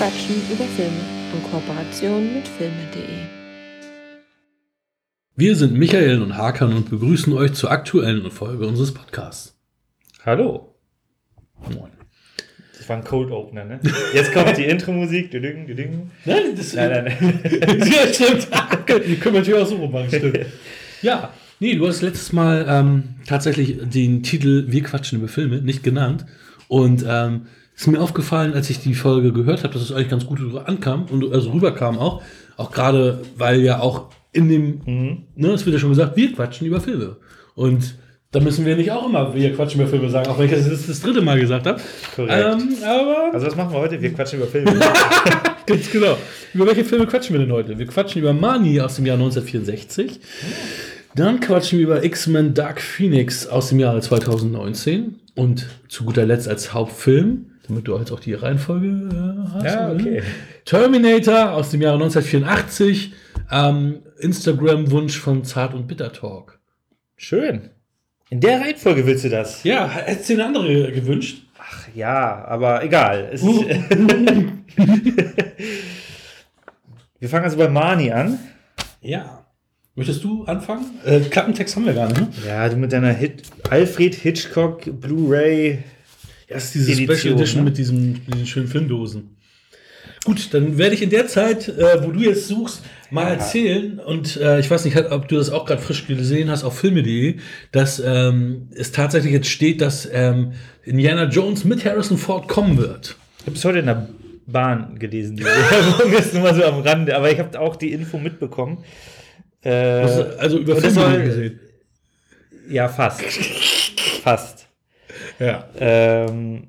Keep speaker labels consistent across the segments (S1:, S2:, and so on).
S1: Wir quatschen über Filme in Kooperation mit filme.de.
S2: Wir sind Michael und Hakan und begrüßen euch zur aktuellen Folge unseres Podcasts.
S3: Hallo.
S2: Moin.
S3: Das war ein Cold Opener, ne? Jetzt kommt die Intro-Musik.
S2: Nein, das
S3: Nein, nein.
S2: ja, stimmt. Die können wir natürlich auch so rummachen, stimmt. Ja, nee, du hast letztes Mal ähm, tatsächlich den Titel Wir quatschen über Filme nicht genannt. Und ähm, ist mir aufgefallen, als ich die Folge gehört habe, dass es eigentlich ganz gut ankam und also rüberkam auch. Auch gerade, weil ja auch in dem,
S3: Mhm.
S2: ne, es wird ja schon gesagt, wir quatschen über Filme. Und da müssen wir nicht auch immer wir quatschen über Filme sagen, auch wenn ich das jetzt das dritte Mal gesagt habe.
S3: Korrekt.
S2: Ähm, aber
S3: Also was machen wir heute? Wir quatschen über Filme.
S2: Ganz genau. Über welche Filme quatschen wir denn heute? Wir quatschen über Mani aus dem Jahr 1964. Dann quatschen wir über X-Men Dark Phoenix aus dem Jahre 2019. Und zu guter Letzt als Hauptfilm, damit du halt auch die Reihenfolge äh, hast.
S3: Ja, okay.
S2: Terminator aus dem Jahre 1984. Ähm, Instagram-Wunsch von Zart und Bitter Talk.
S3: Schön. In der Reihenfolge willst du das?
S2: Ja, hättest du eine andere gewünscht?
S3: Ach ja, aber egal. Es
S2: Uh.
S3: wir fangen also bei Mani an.
S2: Ja. Möchtest du anfangen? Äh, Klappentext haben wir gar nicht, ne?
S3: Ja, du mit deiner Hit Alfred Hitchcock Blu-ray.
S2: Das ist diese
S3: Edition,
S2: Special Edition
S3: ne?
S2: mit diesen, diesen schönen Filmdosen. Gut, dann werde ich in der Zeit, äh, wo du jetzt suchst, mal
S3: Ja.
S2: erzählen. Und äh, ich weiß nicht, ob du das auch gerade frisch gesehen hast auf filme.de, dass ähm, es tatsächlich jetzt steht, dass ähm, Indiana Jones mit Harrison Ford kommen wird.
S3: Ich habe es heute in der Bahn gelesen. Die Werbung ist nur mal so am Rande, aber ich habe auch die Info mitbekommen. Äh,
S2: Also, über Filme gesehen.
S3: ja, fast. fast.
S2: Ja.
S3: Ähm,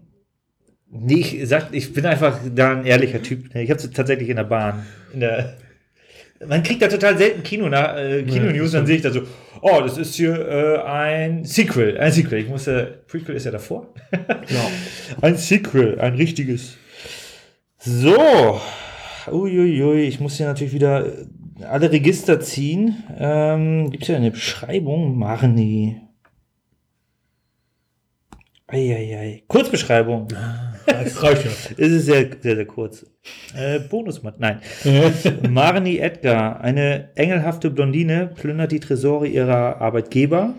S3: nee, ich, sag, ich bin einfach da ein ehrlicher Typ. Ich habe es tatsächlich in der Bahn. In der, man kriegt da total selten Kino nach, äh, Kino-News, dann sehe ich da so, oh, das ist hier äh, ein Sequel. Ein Sequel. Ich musste, Prequel ist ja davor.
S2: Genau.
S3: Ein Sequel, ein richtiges. So. Uiuiui, ich muss hier natürlich wieder äh, alle Register ziehen. Ähm, Gibt es ja eine Beschreibung? Marni. Eieiei. Kurzbeschreibung.
S2: Das reicht ja.
S3: Es ist sehr, sehr, sehr kurz. Äh, Bonusmat, nein. Marnie Edgar, eine engelhafte Blondine, plündert die Tresore ihrer Arbeitgeber.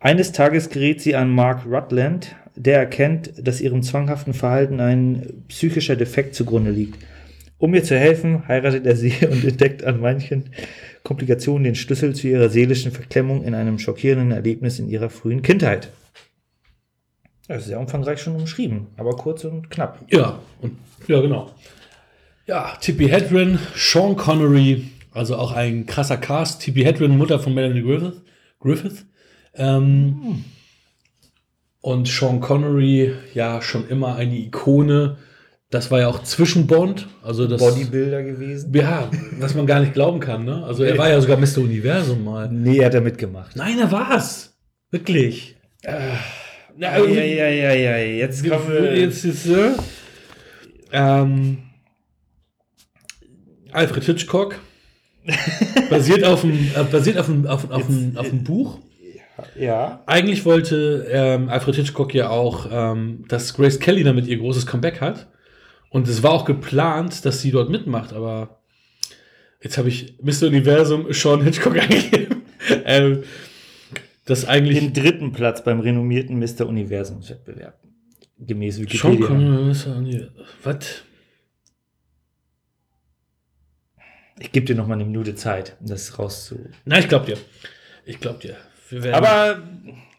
S3: Eines Tages gerät sie an Mark Rutland, der erkennt, dass ihrem zwanghaften Verhalten ein psychischer Defekt zugrunde liegt. Um ihr zu helfen, heiratet er sie und entdeckt an manchen Komplikationen den Schlüssel zu ihrer seelischen Verklemmung in einem schockierenden Erlebnis in ihrer frühen Kindheit. Das ist sehr umfangreich schon umschrieben, aber kurz und knapp.
S2: Ja, und, ja, genau. Ja, Tippi Hedren, Sean Connery, also auch ein krasser Cast. Tippi Hedren, Mutter von Melanie Griffith. Griffith. Ähm, Und Sean Connery, ja, schon immer eine Ikone. Das war ja auch zwischen Bond, also das.
S3: Bodybuilder gewesen?
S2: Ja, was man gar nicht glauben kann, ne? Also er war ja sogar Mr. Universum mal.
S3: Nee, hat er mitgemacht.
S2: Nein, er war's. Wirklich. Na,
S3: Ja, ja, ja, ja. Jetzt kommen wir.
S2: Jetzt ist äh, ähm, Alfred Hitchcock. basiert auf dem, äh, basiert auf dem, auf, auf, dem, auf dem Buch.
S3: Ja.
S2: Eigentlich wollte ähm, Alfred Hitchcock ja auch, ähm, dass Grace Kelly damit ihr großes Comeback hat. Und es war auch geplant, dass sie dort mitmacht, aber jetzt habe ich Mr. Universum Sean Hitchcock eingegeben. ähm, das eigentlich
S3: Den dritten Platz beim renommierten Mr. Universumswettbewerb. Gemäß
S2: Sean
S3: Wikipedia.
S2: Mr. Was?
S3: Ich gebe dir noch mal eine Minute Zeit, um das rauszu.
S2: Nein, ich glaub dir. Ich glaub dir. Wir werden-
S3: Aber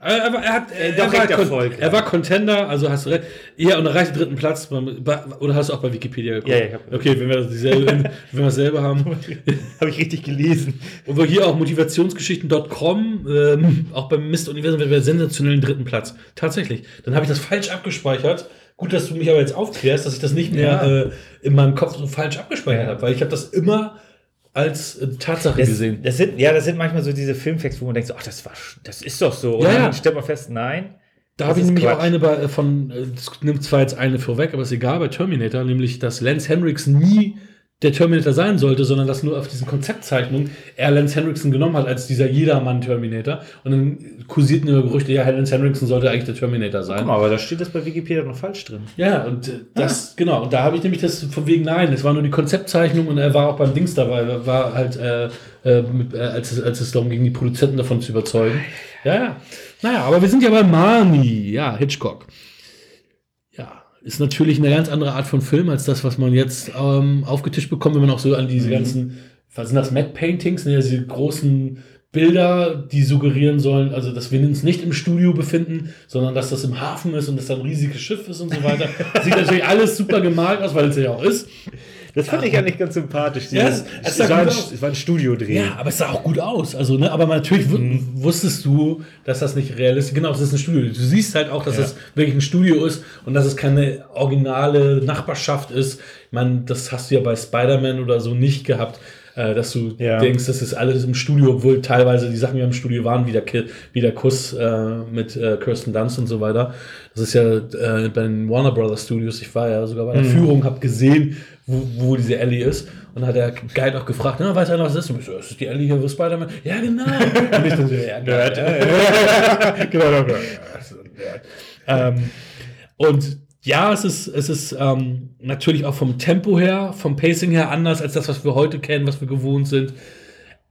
S2: Aber, aber er hat
S3: Äh,
S2: er, war
S3: Erfolg,
S2: er
S3: ja.
S2: war Contender, also hast du recht. Ja, und erreicht den dritten Platz. Beim, bei, oder hast du auch bei Wikipedia geguckt?
S3: Ja, ja, ich hab-
S2: okay, wenn wir das dieselbe, wenn wir dasselbe haben.
S3: habe ich richtig gelesen.
S2: Und wir hier auch motivationsgeschichten.com, ähm, auch beim Mist Universum wir sensationellen dritten Platz. Tatsächlich. Dann habe ich das falsch abgespeichert. Gut, dass du mich aber jetzt aufklärst, dass ich das nicht mehr
S3: Ja.
S2: äh, in meinem Kopf so falsch abgespeichert habe, weil ich habe das immer als äh, Tatsache
S3: Das,
S2: gesehen.
S3: das sind, ja, das sind manchmal so diese Filmfacts, wo man denkt, so, ach, das war, das ist doch so. Und
S2: Ja,
S3: dann stellt man fest, nein.
S2: Da habe ich nämlich auch
S3: Quatsch.
S2: eine bei, von, äh, das nimmt zwar jetzt eine vorweg, aber ist egal, bei Terminator, nämlich, dass Lance Henriksen nie der Terminator sein sollte, sondern dass nur auf diesen Konzeptzeichnungen er Lance Henriksen genommen hat als dieser Jedermann-Terminator. Und dann kursierten nur Gerüchte, ja, Lance Henriksen sollte eigentlich der Terminator sein.
S3: Guck mal, aber da steht das bei Wikipedia noch falsch drin.
S2: Ja, und äh, das, genau, und da habe ich nämlich das von wegen, nein, es war nur die Konzeptzeichnung und er war auch beim Dings dabei, er war halt, äh, äh, mit, äh, als, es, als es darum ging, die Produzenten davon zu überzeugen. Ja, ja. Naja, aber wir sind ja bei Marnie, ja, Hitchcock. Ist natürlich eine ganz andere Art von Film als das, was man jetzt ähm, aufgetischt bekommt, wenn man auch so an diese ganzen, was sind das, Matte Paintings, ne, diese großen Bilder, die suggerieren sollen, also dass wir uns nicht im Studio befinden, sondern dass das im Hafen ist und dass da ein riesiges Schiff ist und so weiter. Sieht natürlich alles super gemalt aus, weil es ja auch ist.
S3: Das fand ich eigentlich ganz sympathisch.
S2: Ja, es
S3: es, war ein, es war ein Studiodreh.
S2: Ja, aber es sah auch gut aus. Also, ne, aber natürlich
S3: Mhm.
S2: wusstest du, dass das nicht realistisch Genau, das ist ein Studio. Du siehst halt auch, dass
S3: Ja.
S2: das wirklich ein Studio ist und dass es keine originale Nachbarschaft ist. Ich meine, das hast du ja bei Spider-Man oder so nicht gehabt, dass du
S3: Ja.
S2: denkst, das ist alles im Studio, obwohl teilweise die Sachen, die im Studio waren, wie der, wie der Kuss äh, mit äh, Kirsten Dunst und so weiter. Das ist ja äh, bei den Warner Brothers Studios. Ich war ja sogar bei der
S3: Mhm.
S2: Führung, habe gesehen, wo, wo diese Ellie ist. Und hat der Guide auch gefragt, na, weiß einer, was das ist? Und ich so, das ist die Ellie hier, wo Spider-Man? Ja, genau. Und ich dann so, ja, Nerd. genau, Nerd. ähm, und ja, es ist, es ist ähm, natürlich auch vom Tempo her, vom Pacing her anders als das, was wir heute kennen, was wir gewohnt sind.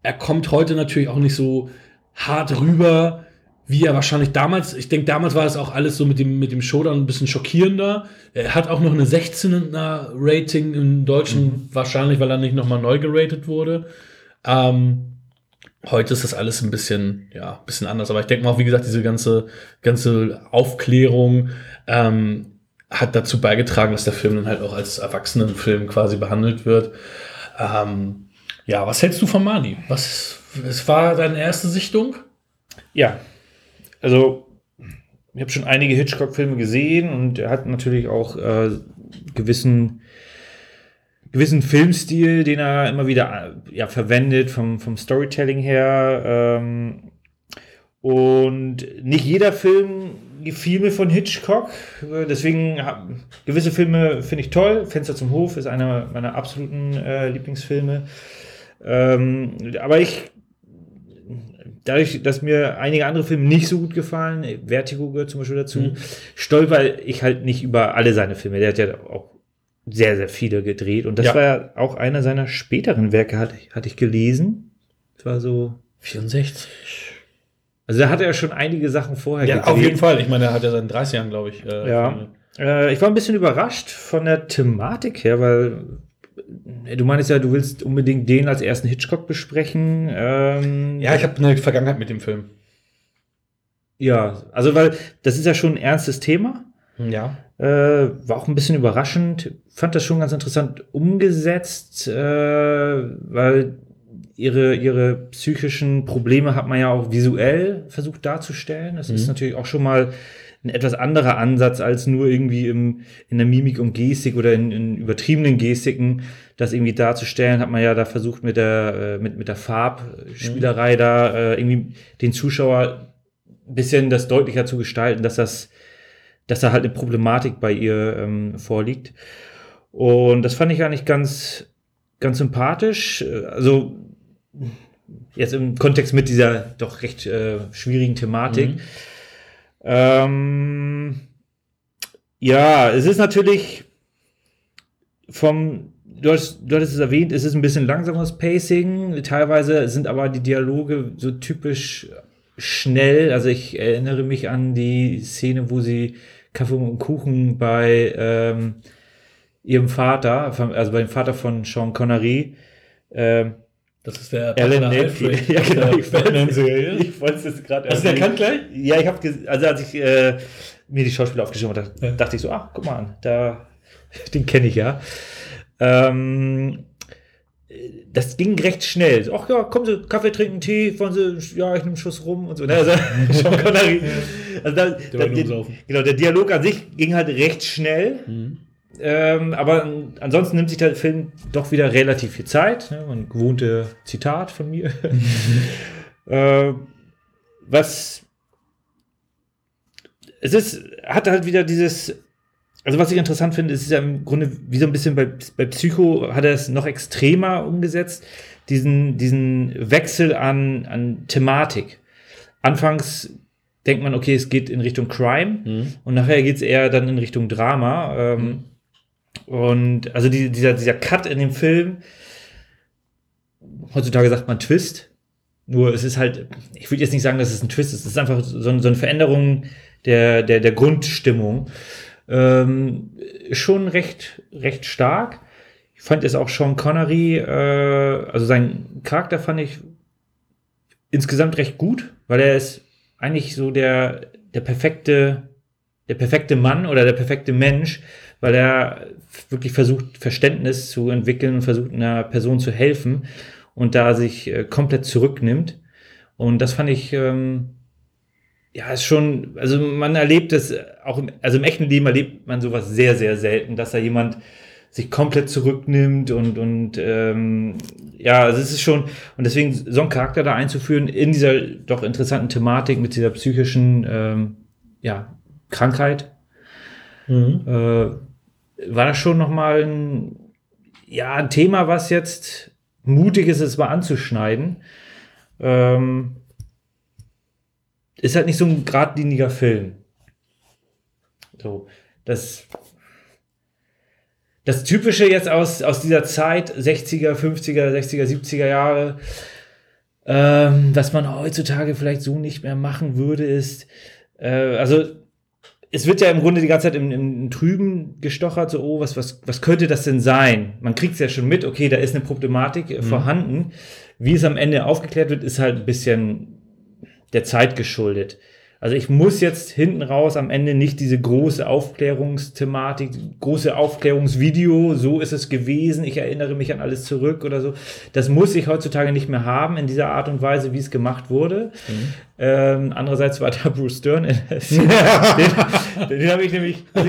S2: Er kommt heute natürlich auch nicht so hart rüber, wie er wahrscheinlich damals, ich denke, damals war es auch alles so mit dem, mit dem Showdown ein bisschen schockierender. Er hat auch noch eine 16er Rating im Deutschen, wahrscheinlich, weil er nicht nochmal neu geratet wurde. Ähm, heute ist das alles ein bisschen, ja, ein bisschen anders. Aber ich denke mal auch, wie gesagt, diese ganze, ganze Aufklärung ähm, hat dazu beigetragen, dass der Film dann halt auch als Erwachsenenfilm quasi behandelt wird. Ähm, ja, was hältst du von Mani? Was, es war deine erste Sichtung?
S3: Ja, also ich habe schon einige Hitchcock-Filme gesehen und er hat natürlich auch äh, gewissen gewissen Filmstil, den er immer wieder ja, verwendet vom, vom Storytelling her. Ähm, und nicht jeder Film gefiel mir von Hitchcock. Äh, Deswegen hab, gewisse Filme finde ich toll. Fenster zum Hof ist einer meiner absoluten äh, Lieblingsfilme. Ähm, aber ich dadurch, dass mir einige andere Filme nicht so gut gefallen, Vertigo gehört zum Beispiel dazu,
S2: Mhm.
S3: stolper ich halt nicht über alle seine Filme. Der hat ja auch sehr, sehr viele gedreht. Und das
S2: Ja.
S3: war ja auch einer seiner späteren Werke, hatte, ich- hatte ich gelesen. Das war so.
S2: 64.
S3: Also da hat er schon einige Sachen vorher
S2: Ja, auf jeden Fall. Ich meine, er hat ja seit 30 Jahren, glaube ich. äh,
S3: Ja. Äh, ich war ein bisschen überrascht von der Thematik her, weil äh, du meinst ja, du willst unbedingt den als ersten Hitchcock besprechen. Ähm,
S2: Ja, ich habe eine Vergangenheit mit dem Film.
S3: ja, also weil das ist ja schon ein ernstes Thema.
S2: Ja.
S3: Äh, war auch ein bisschen überraschend. Fand das schon ganz interessant umgesetzt, äh, weil ihre, ihre psychischen Probleme hat man ja auch visuell versucht darzustellen. Das ist
S2: Mhm.
S3: natürlich auch schon mal ein etwas anderer Ansatz als nur irgendwie im, in der Mimik und Gestik oder in, in übertriebenen Gestiken das irgendwie darzustellen, hat man ja da versucht mit der, äh, mit, mit der Farbspielerei da äh, irgendwie den Zuschauer ein bisschen das deutlicher zu gestalten, dass das dass da halt eine Problematik bei ihr ähm, vorliegt. Und das fand ich eigentlich ganz, ganz sympathisch. Äh, Also jetzt im Kontext mit dieser doch recht äh, schwierigen Thematik.
S2: Mhm.
S3: Ähm, ja, es ist natürlich vom, du hast, du hattest es erwähnt, es ist ein bisschen langsames Pacing. Teilweise sind aber die Dialoge so typisch schnell. Also ich erinnere mich an die Szene, wo sie Kaffee und Kuchen bei ähm, ihrem Vater, also bei dem Vater von Sean Connery, ähm,
S2: Das ist der
S3: Alan.
S2: Alfred
S3: Ja, genau.
S2: der
S3: Ich wollte-
S2: Batman-Serie.
S3: Ich wollte es jetzt gerade
S2: Hast du erkannt gleich?
S3: Ja, ich habe, also als ich äh, mir die Schauspieler aufgeschrieben habe, da
S2: Ja.
S3: dachte ich so, ach, guck mal an, da, den kenne ich ja. Ähm, das ging recht schnell. So, ach ja, kommen Sie, Kaffee trinken, Tee, wollen Sie, ja, ich nehme einen Schuss rum und so. Ne? Also, Sean Connery. Also da,
S2: Der
S3: da,
S2: war nur
S3: den,
S2: saufen.
S3: genau, der Dialog an sich ging halt recht schnell. Ähm, aber an- ansonsten nimmt sich der Film doch wieder relativ viel Zeit. Ne? Ein gewohnte Zitat von mir. äh, was es ist, hat halt wieder dieses also was ich interessant finde, ist ja im Grunde wie so ein bisschen bei, bei Psycho hat er es noch extremer umgesetzt, diesen, diesen Wechsel an, an Thematik. Anfangs denkt man, okay, es geht in Richtung Crime
S2: Mhm.
S3: und nachher geht es eher dann in Richtung Drama. Ähm, Und also die, dieser, dieser Cut in dem Film, heutzutage sagt man Twist, nur es ist halt, ich würde jetzt nicht sagen, dass es ein Twist ist, es ist einfach so, so eine Veränderung der, der, der Grundstimmung. Ähm, schon recht, recht stark. Ich fand es auch Sean Connery, äh, also sein Charakter fand ich insgesamt recht gut, weil er ist eigentlich so der, der perfekte, der perfekte Mann oder der perfekte Mensch, weil er wirklich versucht, Verständnis zu entwickeln und versucht, einer Person zu helfen und da sich äh, komplett zurücknimmt. Und das fand ich, ähm, ja, ist schon, also man erlebt es auch im, also im echten Leben erlebt man sowas sehr, sehr selten, dass da jemand sich komplett zurücknimmt und, und ähm, ja, also es ist schon, und deswegen so einen Charakter da einzuführen in dieser doch interessanten Thematik mit dieser psychischen ähm, ja, Krankheit,
S2: Mhm.
S3: äh, war das schon nochmal ein, ja, ein Thema, was jetzt mutig ist, es mal anzuschneiden. Ähm, ist halt nicht so ein geradliniger Film. So, das, das Typische jetzt aus, aus dieser Zeit, 60er, 50er, 60er, 70er Jahre, ähm, was man heutzutage vielleicht so nicht mehr machen würde, ist, äh, also es wird ja im Grunde die ganze Zeit im, im Trüben gestochert, so, oh, was, was, was könnte das denn sein? Man kriegt es ja schon mit, okay, da ist eine Problematik äh, vorhanden. Wie es am Ende aufgeklärt wird, ist halt ein bisschen der Zeit geschuldet. Also ich muss jetzt hinten raus am Ende nicht diese große Aufklärungsthematik, große Aufklärungsvideo, so ist es gewesen, ich erinnere mich an alles zurück oder so. Das muss ich heutzutage nicht mehr haben in dieser Art und Weise, wie es gemacht wurde. Ähm, andererseits war da Bruce Stern in der Szene. den, den habe ich nämlich. Also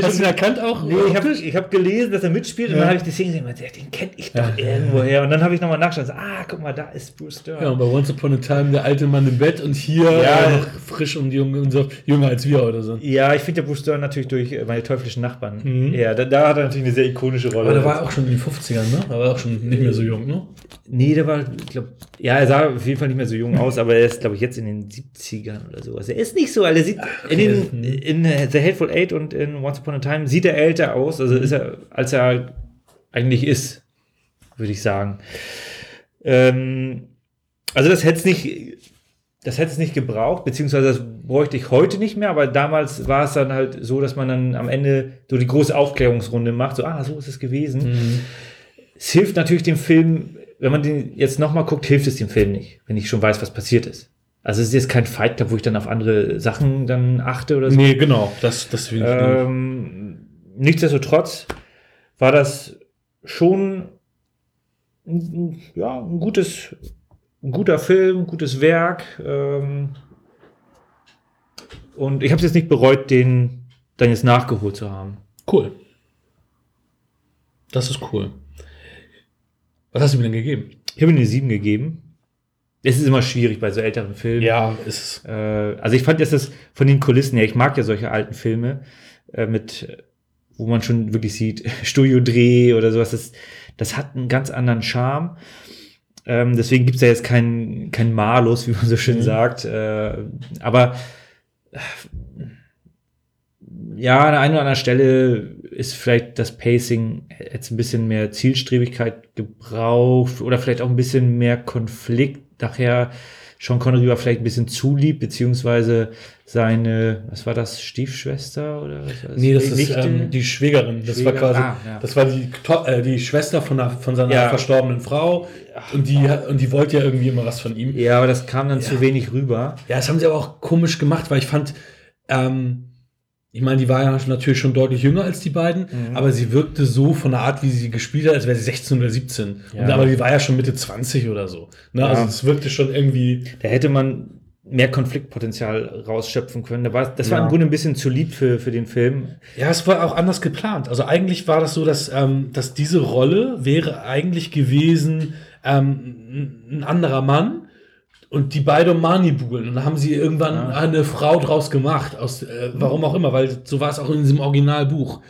S3: ich,
S2: Hast du ihn erkannt auch?
S3: Nee, ich habe hab gelesen, dass er mitspielt und
S2: Ja.
S3: dann habe ich die Szene gesehen und gesagt, den kenne ich doch irgendwoher. Und dann habe ich nochmal nachgeschaut. so, Ah, guck mal, da ist Bruce Stern.
S2: Ja, und bei Once Upon a Time der alte Mann im Bett und hier
S3: Ja.
S2: äh, noch frisch und jung, und so, jünger als wir oder so.
S3: Ja, ich finde ja Bruce Stern natürlich durch äh, meine teuflischen Nachbarn.
S2: Mhm.
S3: Ja, da, da hat er natürlich eine sehr ikonische Rolle.
S2: Aber der war auch schon in den 50ern, ne? Da war er auch schon nicht mehr so jung, ne?
S3: nee, der war, ich glaube, ja, er sah auf jeden Fall nicht mehr so jung aus, aber er ist, glaube ich, jetzt in den 70ern oder sowas. Er ist nicht so alt. Er sieht in, den, in The Hateful Eight und in Once Upon a Time sieht er älter aus, also ist er, als er eigentlich ist, würde ich sagen. Ähm, also das hätte es nicht, das hätte es nicht gebraucht, beziehungsweise das bräuchte ich heute nicht mehr, aber damals war es dann halt so, dass man dann am Ende so die große Aufklärungsrunde macht, so, ah, so ist es gewesen. Es hilft natürlich dem Film, wenn man den jetzt nochmal guckt, hilft es dem Film nicht, wenn ich schon weiß, was passiert ist. Also es ist jetzt kein Fight Club, wo ich dann auf andere Sachen dann achte oder so.
S2: Nee, genau. Das, das will ich nicht.
S3: Ähm, nichtsdestotrotz war das schon ja, ein gutes, ein guter Film, ein gutes Werk. Ähm, und ich habe es jetzt nicht bereut, den dann jetzt nachgeholt zu haben.
S2: Cool. Das ist cool. Was hast du mir denn gegeben?
S3: Ich habe ihm eine 7 gegeben. Es ist immer schwierig bei so älteren Filmen.
S2: Ja, ist
S3: Äh, also ich fand jetzt das von den Kulissen her, ich mag ja solche alten Filme äh, mit, wo man schon wirklich sieht, Studiodreh oder sowas, das, das hat einen ganz anderen Charme. Ähm, deswegen gibt's ja jetzt keinen kein Malus, wie man so schön sagt. Äh, aber ja, an der einen oder anderen Stelle ist vielleicht das Pacing jetzt ein bisschen mehr Zielstrebigkeit gebraucht oder vielleicht auch ein bisschen mehr Konflikt. Nachher Sean Connery war vielleicht ein bisschen zu lieb, beziehungsweise seine, was war das, Stiefschwester oder was war?
S2: Nee, das ist
S3: Nichte?
S2: ähm, die Schwägerin. Das war
S3: Schwägerin,
S2: quasi,
S3: ah, ja.
S2: das war die, äh, die Schwester von, der, von seiner
S3: Ja.
S2: verstorbenen Frau. Und die, und die wollte ja irgendwie immer was von ihm.
S3: ja, aber das kam dann zu wenig rüber.
S2: Ja, das haben sie aber auch komisch gemacht, weil ich fand, ähm, ich meine, die war ja natürlich schon deutlich jünger als die beiden,
S3: Mhm.
S2: aber sie wirkte so von der Art, wie sie gespielt hat, als wäre sie 16 oder 17.
S3: Ja.
S2: Und, aber die war ja schon Mitte 20 oder so. Ne? Also
S3: Ja.
S2: es wirkte schon irgendwie.
S3: Da hätte man mehr Konfliktpotenzial rausschöpfen können. Da war, das war
S2: Ja.
S3: im Grunde ein bisschen zu lieb für, für den Film.
S2: Ja, es war auch anders geplant. Also eigentlich war das so, dass, ähm, dass diese Rolle wäre eigentlich gewesen ähm, ein anderer Mann und die beide Mani-Bugeln. Und da haben sie irgendwann
S3: Ah.
S2: eine Frau draus gemacht. Aus, äh, warum auch immer, weil so war es auch in diesem Originalbuch.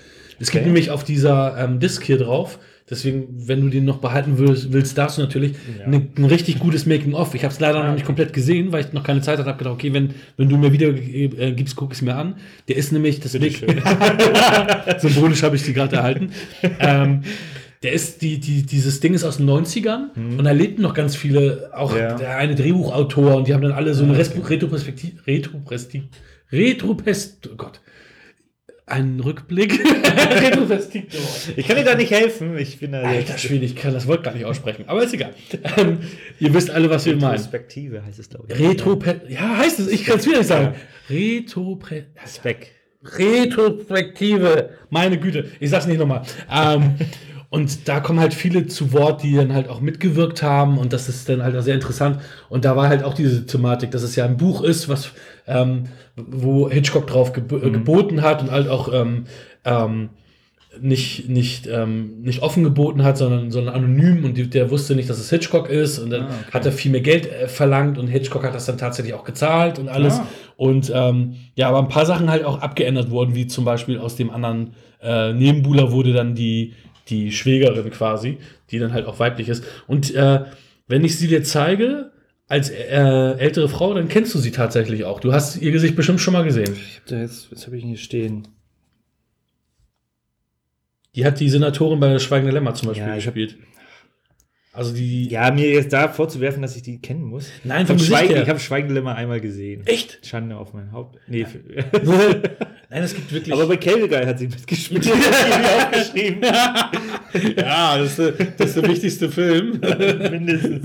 S2: Es gibt
S3: Okay.
S2: nämlich auf dieser ähm, Disc hier drauf, deswegen, wenn du den noch behalten willst, willst darfst du natürlich
S3: Ja.
S2: ne, ein richtig gutes Making-of. Ich habe es leider noch nicht komplett gesehen, weil ich noch keine Zeit hatte. habe gedacht, okay, wenn, wenn du mir wieder äh, gibst, guck ich es mir an. Der ist nämlich, das Weg, symbolisch habe ich die gerade erhalten. ähm, der ist, die, die, dieses Ding ist aus den 90ern und da lebten noch ganz viele, auch
S3: Ja.
S2: der eine Drehbuchautor und die haben dann alle so eine Resp- Retroperspektive, Retroperspektive, Retropest, oh Gott, einen Rückblick.
S3: Ich kann dir da nicht helfen. Ich bin da
S2: Alter Schwede, ich kann das Wort gar nicht aussprechen, aber ist egal. Ähm, ihr wisst alle, was wir meinen.
S3: Perspektive heißt es, glaube ich.
S2: Retro, ja, heißt es, ich kann es wieder nicht sagen. Retro,
S3: Spec.
S2: Retrospektive. Meine Güte, ich sag's nicht nochmal. Ähm, und da kommen halt viele zu Wort, die dann halt auch mitgewirkt haben und das ist dann halt auch sehr interessant. Und da war halt auch diese Thematik, dass es ja ein Buch ist, was ähm, wo Hitchcock drauf geb äh, geboten hat und halt auch ähm, ähm, nicht, nicht, ähm, nicht offen geboten hat, sondern, sondern anonym und die, der wusste nicht, dass es Hitchcock ist und dann
S3: Ah, okay.
S2: hat er viel mehr Geld äh, verlangt und Hitchcock hat das dann tatsächlich auch gezahlt und alles.
S3: Ah.
S2: Und ähm, ja, aber ein paar Sachen halt auch abgeändert worden, wie zum Beispiel aus dem anderen äh, Nebenbuhler wurde dann die, die Schwägerin quasi, die dann halt auch weiblich ist. Und äh, wenn ich sie dir zeige, als äh, ältere Frau, dann kennst du sie tatsächlich auch. Du hast ihr Gesicht bestimmt schon mal gesehen.
S3: Ich hab da jetzt, was habe ich denn hier stehen?
S2: Die hat die Senatorin bei Schweigende Lämmer zum Beispiel
S3: Ja,
S2: gespielt. Also die.
S3: Ja, mir jetzt da vorzuwerfen, dass ich die kennen muss.
S2: Nein,
S3: ich
S2: vom
S3: habe Schweigen, ich hab Schweigenlämmer einmal gesehen.
S2: Echt?
S3: Schande auf mein Haupt. Nee, für,
S2: Nein, es gibt wirklich.
S3: aber bei Cable hat sie mitgespielt. Aufgeschrieben.
S2: ja, das ist, das ist der wichtigste Film.
S3: Mindestens.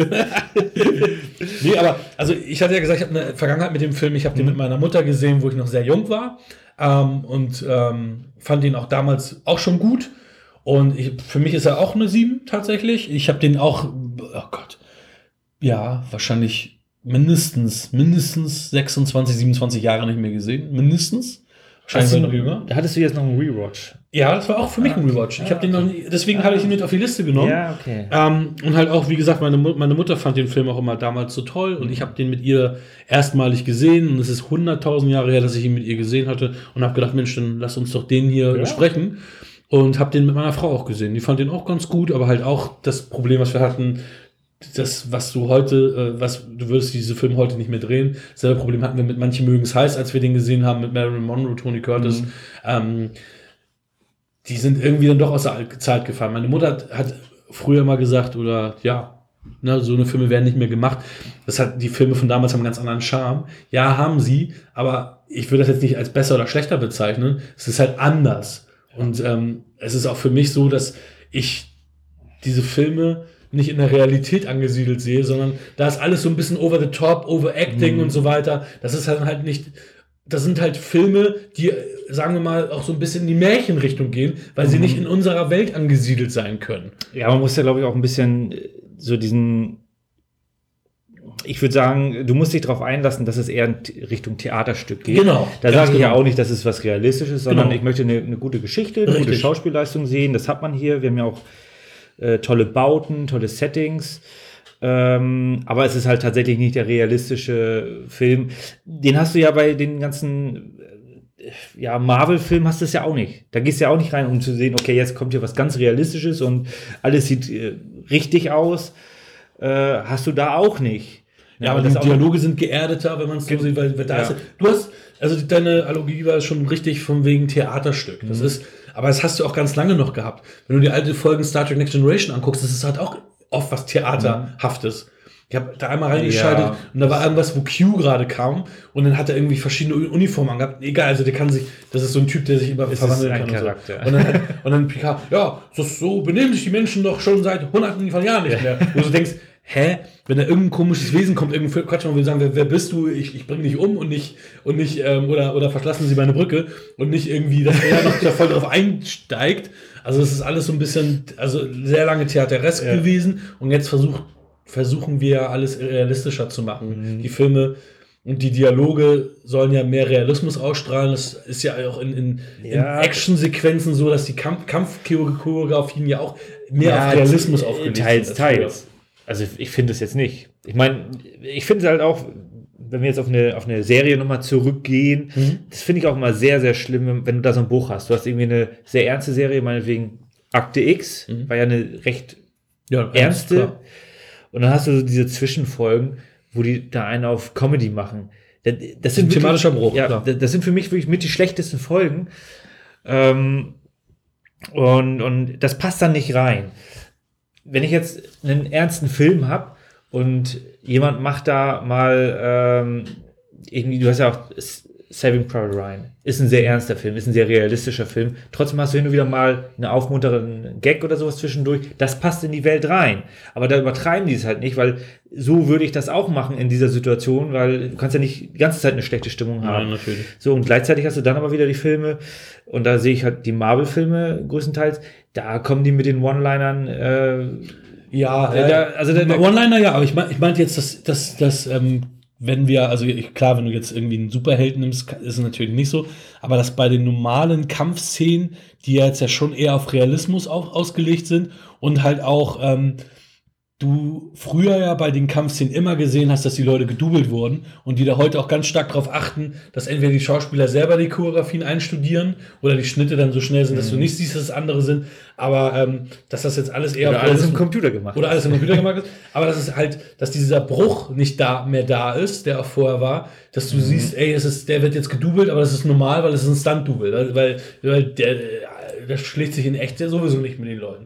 S2: Nee, aber also ich hatte ja gesagt, ich habe eine Vergangenheit mit dem Film. Ich habe den mit meiner Mutter gesehen, wo ich noch sehr jung war ähm, und ähm, fand ihn auch damals auch schon gut. Und ich, für mich ist er auch eine 7 tatsächlich. Ich habe den auch, oh Gott, ja, wahrscheinlich mindestens, mindestens 26, 27 Jahre nicht mehr gesehen. Mindestens. Sogar noch jünger.
S3: Da hattest du jetzt noch einen Rewatch.
S2: Ja, das war auch für mich ein Rewatch. Ich habe den noch nie, deswegen hatte ich ihn mit auf die Liste genommen.
S3: Ja, okay.
S2: Ähm, und halt auch, wie gesagt, meine, meine Mutter fand den Film auch immer damals so toll und ich habe den mit ihr erstmalig gesehen und es ist 100.000 Jahre her, dass ich ihn mit ihr gesehen hatte und habe gedacht, Mensch, dann lass uns doch den hier
S3: Ja.
S2: besprechen und habe den mit meiner Frau auch gesehen. Die fand den auch ganz gut, aber halt auch das Problem, was wir hatten, das, was du heute, äh, was du würdest diese Filme heute nicht mehr drehen. Selbe Problem hatten wir mit manchen mögen es heiß, als wir den gesehen haben mit Marilyn Monroe, Tony Curtis. Ähm, die sind irgendwie dann doch aus der Zeit gefallen. Meine Mutter hat, hat früher mal gesagt, oder ja, ne, so eine Filme werden nicht mehr gemacht. Das hat, die Filme von damals haben einen ganz anderen Charme. Ja, haben sie, aber ich würde das jetzt nicht als besser oder schlechter bezeichnen. Es ist halt anders. Und ähm, es ist auch für mich so, dass ich diese Filme nicht in der Realität angesiedelt sehe, sondern da ist alles so ein bisschen over the top, overacting
S3: Mhm.
S2: und so weiter. Das ist halt halt nicht, das sind halt Filme, die, sagen wir mal, auch so ein bisschen in die Märchenrichtung gehen, weil
S3: Mhm.
S2: sie nicht in unserer Welt angesiedelt sein können.
S3: Ja, man muss ja, glaube ich, auch ein bisschen äh, so diesen. Ich würde sagen, du musst dich darauf einlassen, dass es eher in Richtung Theaterstück geht.
S2: Genau,
S3: Da sage ich ja
S2: genau.
S3: auch nicht, dass es was Realistisches, sondern
S2: Genau.
S3: ich möchte eine, eine gute Geschichte, eine gute
S2: Richtig.
S3: Schauspielleistung sehen. Das hat man hier. Wir haben ja auch äh, tolle Bauten, tolle Settings. Ähm, aber es ist halt tatsächlich nicht der realistische Film. Den hast du ja bei den ganzen äh, ja, Marvel-Film hast du es ja auch nicht. Da gehst du ja auch nicht rein, um zu sehen, okay, jetzt kommt hier was ganz Realistisches und alles sieht äh, richtig aus. Äh, hast du da auch nicht.
S2: Ja, aber
S3: das
S2: die Dialoge sind geerdeter, wenn man es so sieht, weil, weil da
S3: Ja.
S2: ist, du hast, also deine Analogie war schon richtig von wegen Theaterstück.
S3: Mhm.
S2: Das ist, aber das hast du auch ganz lange noch gehabt. Wenn du die alte Folgen Star Trek Next Generation anguckst, das ist halt auch oft was Theaterhaftes. Ich habe da einmal reingeschaltet
S3: Ja.
S2: und da war irgendwas, wo Q gerade kam und dann hat er irgendwie verschiedene Uniformen angehabt. Egal, also der kann sich, das ist so ein Typ, der sich immer
S3: ist
S2: verwandeln kann.
S3: Charakter.
S2: Und so. Und dann, und dann Picard, ja, so, so benehmen sich die Menschen doch schon seit hunderten von Jahren nicht mehr. Wo du denkst, hä, wenn da irgendein komisches Wesen kommt, irgendein Quatsch, man will sagen, wer, wer bist du? Ich, ich bring dich um und nicht, und nicht, ähm, oder, oder verschlassen sie meine Brücke und nicht irgendwie, dass er noch da voll drauf einsteigt. Also es ist alles so ein bisschen, also sehr lange theateresk
S3: Ja.
S2: gewesen und jetzt versucht, versuchen wir alles realistischer zu machen.
S3: Mhm.
S2: Die Filme und die Dialoge sollen ja mehr Realismus ausstrahlen. Das ist ja auch in, in,
S3: Ja.
S2: in Actionsequenzen so, dass die Kampf Kampfchoreografien ja auch mehr auf Realismus aufgelegt
S3: Teils,
S2: sind. als
S3: teils. Also ich finde es jetzt nicht. Ich meine, ich finde es halt auch, wenn wir jetzt auf eine, auf eine Serie nochmal zurückgehen,
S2: Mhm.
S3: das finde ich auch immer sehr, sehr schlimm, wenn- du da so ein Buch hast. Du hast irgendwie eine sehr ernste Serie, meinetwegen Akte X,
S2: Mhm.
S3: war ja eine recht
S2: Ja,
S3: ernste.
S2: klar.
S3: Und dann hast du so diese Zwischenfolgen, wo die da einen auf Comedy machen. Das, das sind
S2: thematischer Bruch,
S3: Ja,
S2: klar.
S3: das das sind für mich wirklich mit die schlechtesten Folgen. Ähm, und, und das passt dann nicht rein. Wenn ich jetzt einen ernsten Film habe und jemand macht da mal ähm, irgendwie, du hast ja auch Saving Private Ryan, ist ein sehr ernster Film, ist ein sehr realistischer Film. Trotzdem hast du hin und wieder mal einen aufmunternden Gag oder sowas zwischendurch. Das passt in die Welt rein. Aber da übertreiben die es halt nicht, weil so würde ich das auch machen in dieser Situation, weil du kannst ja nicht die ganze Zeit eine schlechte Stimmung haben.
S2: Natürlich.
S3: So, und gleichzeitig hast du dann aber wieder die Filme, und da sehe ich halt die Marvel-Filme größtenteils, da kommen die mit den One-Linern, äh,
S2: Ja,
S3: Äh, da- also da- da-
S2: One-Liner, ja, aber ich, mein, ich meinte jetzt, dass, dass, dass ähm, wenn wir, also ich, klar, wenn du jetzt irgendwie einen Superhelden nimmst, ist es natürlich nicht so, aber dass bei den normalen Kampfszenen, die ja jetzt ja schon eher auf Realismus auch ausgelegt sind und halt auch ähm, du früher ja bei den Kampfszenen immer gesehen hast, dass die Leute gedoubelt wurden und die da heute auch ganz stark darauf achten, dass entweder die Schauspieler selber die Choreografien einstudieren oder die Schnitte dann so schnell sind, dass du nicht siehst, dass es andere sind, aber ähm, dass das jetzt alles eher
S3: oder alles im Computer gemacht.
S2: oder alles im Computer gemacht ist, aber dass es halt, dass dieser Bruch nicht da mehr da ist, der auch vorher war, dass du siehst, ey, es ist, der wird jetzt gedoubelt, aber das ist normal, weil es ist ein Stunt-Double, weil, weil, weil der, der schlägt sich in echt sowieso nicht mit den Leuten.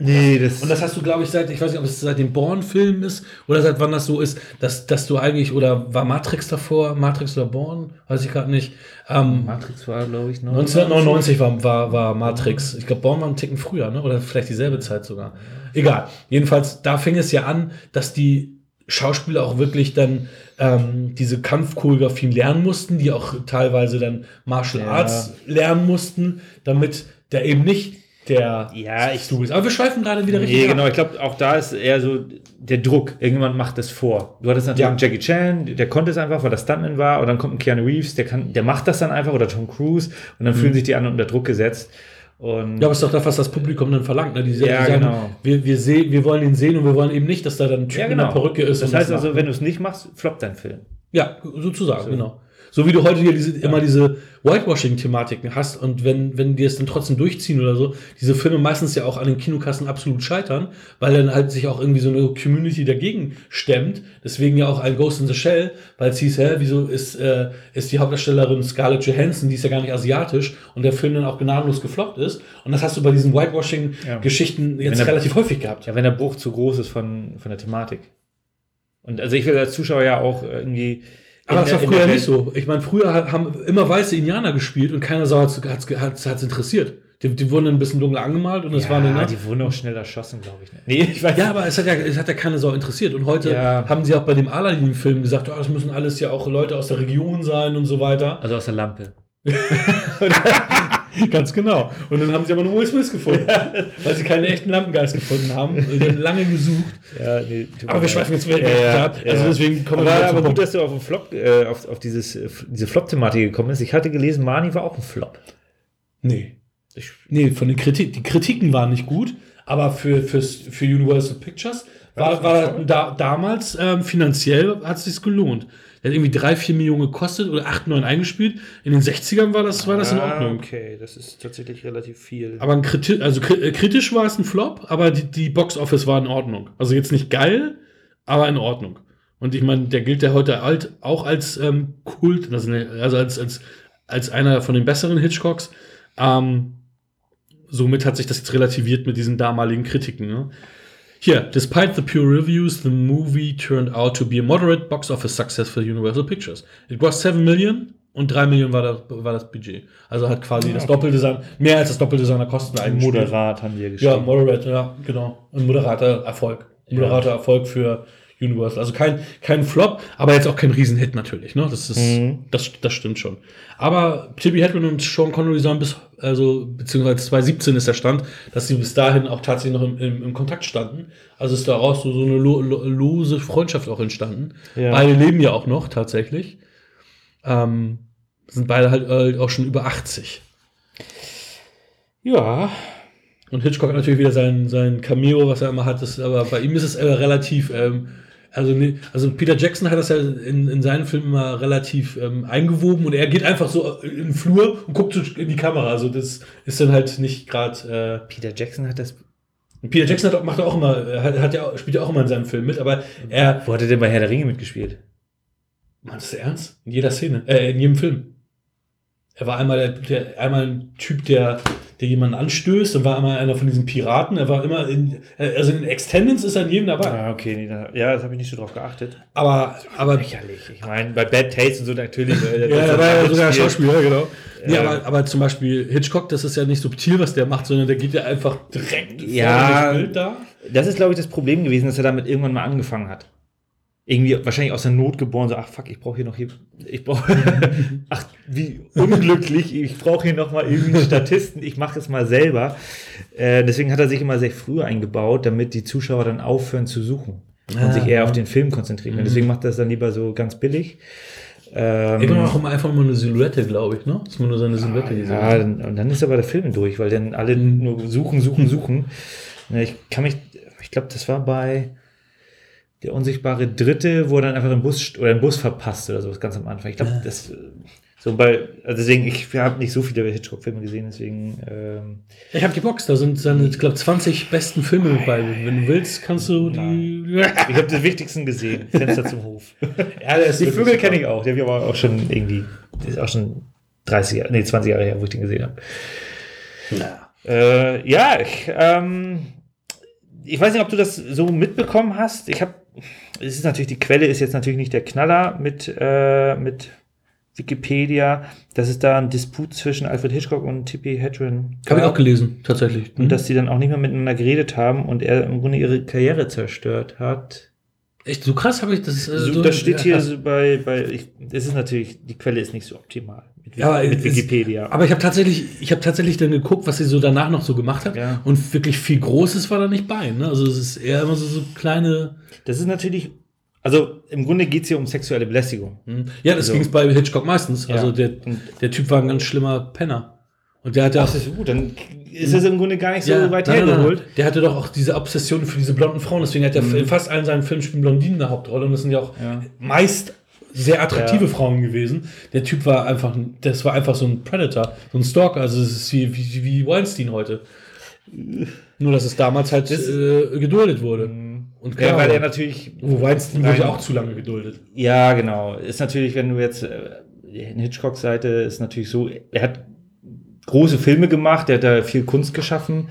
S3: Nee, das,
S2: Und das hast du, glaube ich, seit, ich weiß nicht, ob es seit dem Born-Film ist oder seit wann das so ist, dass, dass du eigentlich, oder war Matrix davor, Matrix oder Born, weiß ich gerade nicht. Ähm,
S3: Matrix war, glaube ich, noch.
S2: 1999 war, war, war Matrix. Ich glaube, Born war einen Ticken früher, ne? oder vielleicht dieselbe Zeit sogar. Egal. Jedenfalls, da fing es ja an, dass die Schauspieler auch wirklich dann ähm, diese Kampfchoreografien lernen mussten, die auch teilweise dann Martial
S3: Ja.
S2: Arts lernen mussten, damit der eben nicht der
S3: Ja, ich-
S2: Stu ist. Aber wir schweifen gerade wieder richtig
S3: Nee,
S2: ab.
S3: genau. Ich glaube, auch da ist eher so der Druck. Irgendjemand macht das vor. Du hattest natürlich
S2: Ja.
S3: einen Jackie Chan, der konnte es einfach, weil der Stuntman war. Und dann kommt ein Keanu Reeves, der, kann, der macht das dann einfach. Oder Tom Cruise. Und dann fühlen sich die anderen unter Druck gesetzt. Und
S2: Mhm. Ja, aber es ist doch das, was das Publikum dann verlangt. Ne? Die, die
S3: Ja,
S2: sagen,
S3: genau.
S2: wir, wir, sehen, wir wollen ihn sehen und wir wollen eben nicht, dass da dann ein Typ
S3: ja,
S2: in der
S3: genau.
S2: Perücke ist.
S3: Das heißt
S2: macht.
S3: also, wenn du es nicht machst, floppt dein Film.
S2: Ja, sozusagen, genau. So wie du heute hier diese, immer diese Whitewashing-Thematiken hast und wenn, wenn die es dann trotzdem durchziehen oder so, diese Filme meistens ja auch an den Kinokassen absolut scheitern, weil dann halt sich auch irgendwie so eine Community dagegen stemmt. Deswegen ja auch ein Ghost in the Shell, weil es hieß, hä, wieso ist, äh, ist die Hauptdarstellerin Scarlett Johansson, die ist ja gar nicht asiatisch und der Film dann auch gnadenlos gefloppt ist. Und das hast du bei diesen Whitewashing-Geschichten jetzt
S3: Wenn er-
S2: relativ häufig gehabt.
S3: Ja, wenn der Bruch zu groß ist von, von der Thematik. Und also ich will als Zuschauer ja auch irgendwie.
S2: Aber das war früher nicht so. Ich meine, früher hat- haben immer weiße Indianer gespielt und keiner hat's, hat's, hat's interessiert. Die, die wurden ein bisschen dunkel angemalt und es
S3: Ja,
S2: war eine
S3: die wurden auch schnell erschossen, glaube ich. Nee, ich weiß
S2: ja, aber es hat ja, es hat ja keine Sau interessiert. Und heute
S3: Ja.
S2: haben sie auch bei dem Aladdin-Film gesagt, oh, das müssen alles ja auch Leute aus der Region sein und so weiter.
S3: Also aus der Lampe.
S2: Ganz genau. Und dann haben sie aber nur Will Smith gefunden, weil sie keinen echten Lampengeist gefunden haben. Die haben lange gesucht.
S3: Ja, nee,
S2: Aber wir schweifen jetzt wieder
S3: Ja, ja,
S2: ab. Also
S3: ja.
S2: deswegen kommen wir
S3: aber,
S2: zum
S3: aber gut, dass du auf, Flop, äh, auf, auf dieses, äh, diese Flop-Thematik gekommen bist. Ich hatte gelesen, Mani war auch ein Flop.
S2: Nee.
S3: Ich,
S2: Nee, von den Kritik, die Kritiken waren nicht gut, aber für, fürs, für Universal Pictures war, war da, damals ähm, finanziell hat es sich gelohnt. Der hat irgendwie drei, vier Millionen gekostet oder acht, neun eingespielt. In den 60ern war das, war das in
S3: Ah,
S2: Ordnung.
S3: Okay, das ist tatsächlich relativ viel.
S2: Aber ein Kriti also äh, kritisch war es ein Flop, aber die, die Box Office war in Ordnung. Also jetzt nicht geil, aber in Ordnung. Und ich meine, der gilt ja heute alt, auch als ähm, Kult, also als, als, als einer von den besseren Hitchcocks. Ähm, somit hat sich das jetzt relativiert mit diesen damaligen Kritiken. Ne? Hier, despite the pure reviews, the movie turned out to be a moderate box office success for Universal Pictures. It was 7 Million und 3 Millionen war das, war das Budget. Also hat quasi das Doppelte sein, mehr als das Doppelte seiner Kosten eingespielt.
S3: Moderat haben wir geschrieben.
S2: Ja, moderate, ja, genau. Ein moderater Erfolg. Moderater Erfolg für Universal. Also kein, kein Flop, aber jetzt auch kein Riesenhit natürlich. Ne? Das, ist,
S3: Mhm.
S2: das, das stimmt schon. Aber Tippi Hedren und Sean Connery sagen bis, also, beziehungsweise 2017 ist der Stand, dass sie bis dahin auch tatsächlich noch im, im, im Kontakt standen. Also ist daraus so, so eine lo, lo, lose Freundschaft auch entstanden.
S3: Ja.
S2: Beide leben ja auch noch tatsächlich. Ähm, sind beide halt äh, auch schon über 80.
S3: ja,
S2: Und Hitchcock hat natürlich wieder sein, sein Cameo, was er immer hat. Das, aber bei ihm ist es relativ ähm, Also, also Peter Jackson hat das ja in, in seinen Filmen immer relativ ähm, eingewoben und er geht einfach so in den Flur und guckt so in die Kamera. Also das ist dann halt nicht gerade.
S3: Peter Jackson hat das.
S2: Äh, Peter Jackson hat, auch- macht auch immer, hat, hat ja, spielt ja auch immer in seinem Film mit, aber er.
S3: Wo hat er denn bei Herr der Ringe mitgespielt?
S2: Meinst du ernst? In jeder Szene, äh, in jedem Film. Er war einmal der, der einmal ein Typ, der, der jemanden anstößt und war einmal einer von diesen Piraten. Er war immer in, also in Extendence ist er in jedem dabei.
S3: Ah, okay, nee, da, ja, das habe ich nicht so drauf geachtet.
S2: Aber, aber
S3: Lächerlich. Ich meine, bei Bad Taste und so natürlich. äh,
S2: Ja, er war ja sogar
S3: Spiel.
S2: Schauspieler, genau. Nee,
S3: Ja.
S2: aber, aber zum Beispiel Hitchcock, das ist ja nicht subtil, was der macht, sondern der geht ja einfach direkt
S3: Ja.
S2: vor das Bild da.
S3: Das ist, glaube ich, das Problem gewesen, dass er damit irgendwann mal angefangen hat. Irgendwie wahrscheinlich aus der Not geboren, so, ach fuck, ich brauche hier noch hier, ich brauche, ach, wie unglücklich, ich brauche hier noch mal irgendwie Statisten, ich mache es mal selber. Äh, deswegen hat er sich immer sehr früh eingebaut, damit die Zuschauer dann aufhören zu suchen und
S2: Ah,
S3: sich eher
S2: ja.
S3: auf den Film konzentrieren. können. Deswegen macht er es dann lieber so ganz billig. Ähm,
S2: Irgendwann auch immer einfach nur eine Silhouette, glaube ich, ne? Dass man nur seine Silhouette gesehen
S3: Ja,
S2: hat.
S3: dann, und dann ist aber der Film durch, weil dann alle nur suchen, suchen, suchen. Ich kann mich, ich glaube, das war bei der unsichtbare Dritte, wo er dann einfach den Bus oder den Bus verpasst oder sowas ganz am Anfang. Ich glaube, das äh, so bei, also deswegen, ich habe nicht so viele Hitchcock-Filme gesehen, deswegen. Ähm,
S2: Ich habe die Box, da sind seine, ich glaube, 20 besten Filme bei. Wenn du willst, kannst du die.
S3: ich habe den wichtigsten gesehen, Fenster zum Hof.
S2: Ja, ist
S3: Die Vögel kenne ich auch, die habe ich aber auch schon irgendwie, die ist auch schon 30 Jahre, nee, 20 Jahre her, wo ich den gesehen habe.
S2: Ja.
S3: Äh, ja, ich, ähm, ich weiß nicht, ob du das so mitbekommen hast. Ich habe, es ist natürlich, die Quelle ist jetzt natürlich nicht der Knaller mit, äh, mit Wikipedia, dass es da einen Disput zwischen Alfred Hitchcock und Tippi Hedren
S2: Habe ich
S3: gab
S2: auch gelesen, tatsächlich.
S3: und dass die dann auch nicht mehr miteinander geredet haben und er im Grunde ihre Karriere zerstört hat.
S2: Echt so krass habe ich das. äh,
S3: So,
S2: so-
S3: das steht
S2: ja,
S3: hier so bei, bei ich, es ist natürlich, die Quelle ist nicht so optimal
S2: Ja, aber
S3: mit Wikipedia.
S2: Aber ich habe tatsächlich, ich habe tatsächlich dann geguckt, was sie so danach noch so gemacht hat.
S3: Ja.
S2: Und wirklich viel Großes war da nicht bei. Ne? Also es ist eher immer so, so kleine.
S3: das ist natürlich, also im Grunde geht es hier um sexuelle Belästigung.
S2: Hm. Ja, das
S3: Also-
S2: ging es bei Hitchcock meistens.
S3: Ja.
S2: Also der, der Typ war ein ganz schlimmer Penner. Und der hatte
S3: Das
S2: auch.
S3: ist gut, dann ist das im Grunde gar nicht so
S2: Ja,
S3: weit
S2: nein,
S3: hergeholt.
S2: Der hatte doch auch diese Obsession für diese blonden Frauen. Deswegen hat er in fast allen seinen Filmen spielen Blondinen eine Hauptrolle. Und das sind ja auch
S3: Mhm. Ja.
S2: meist sehr attraktive
S3: Ja.
S2: Frauen gewesen. Der Typ war einfach, ein- das war einfach so ein Predator, so ein Stalker. Also es ist wie, wie, wie Weinstein heute. Nur, dass es damals halt äh, geduldet wurde. Und
S3: Ja,
S2: klar,
S3: weil er natürlich,
S2: wo Weinstein
S3: Nein.
S2: wurde ja auch zu lange geduldet.
S3: ja, genau, ist natürlich, wenn du jetzt, äh, in Hitchcocks Seite ist natürlich so, er hat große Filme gemacht, er hat da viel Kunst geschaffen.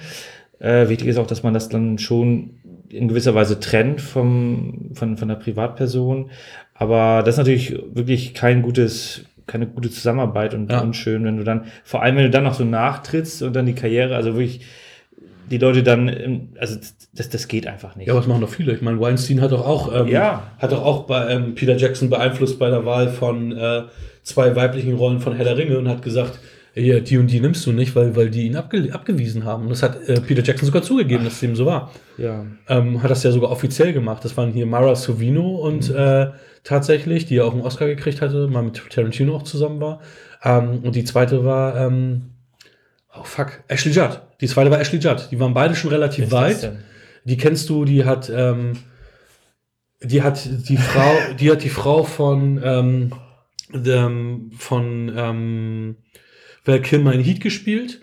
S3: Äh, wichtig ist auch, dass man das dann schon in gewisser Weise trennt vom, von, von der Privatperson. Aber das ist natürlich wirklich kein gutes, keine gute Zusammenarbeit und
S2: Ja.
S3: unschön, wenn du dann, vor allem wenn du dann noch so nachtrittst und dann die Karriere, also wirklich die Leute dann, also das, das geht einfach nicht.
S2: Ja, aber das machen doch viele. Ich meine, Weinstein hat doch auch, ähm,
S3: Ja.
S2: hat doch auch bei ähm, Peter Jackson beeinflusst bei der Wahl von äh, zwei weiblichen Rollen von Herr der Ringe und hat gesagt, hier, die und die nimmst du nicht, weil, weil die ihn abge abgewiesen haben. Und das hat äh, Peter Jackson sogar zugegeben, dass es dem so war.
S3: ja.
S2: Ähm, hat das ja sogar offiziell gemacht. Das waren hier Mara Sorvino und äh, tatsächlich, die ja auch einen Oscar gekriegt hatte, mal mit Tarantino auch zusammen war. Ähm, und die zweite war, ähm, oh fuck, Ashley Judd. Die zweite war Ashley Judd. Die waren beide schon relativ weit. Die kennst du, die hat, ähm, die hat die Frau, die hat die Frau von, ähm, dem, von Val Kilmer in Heat gespielt.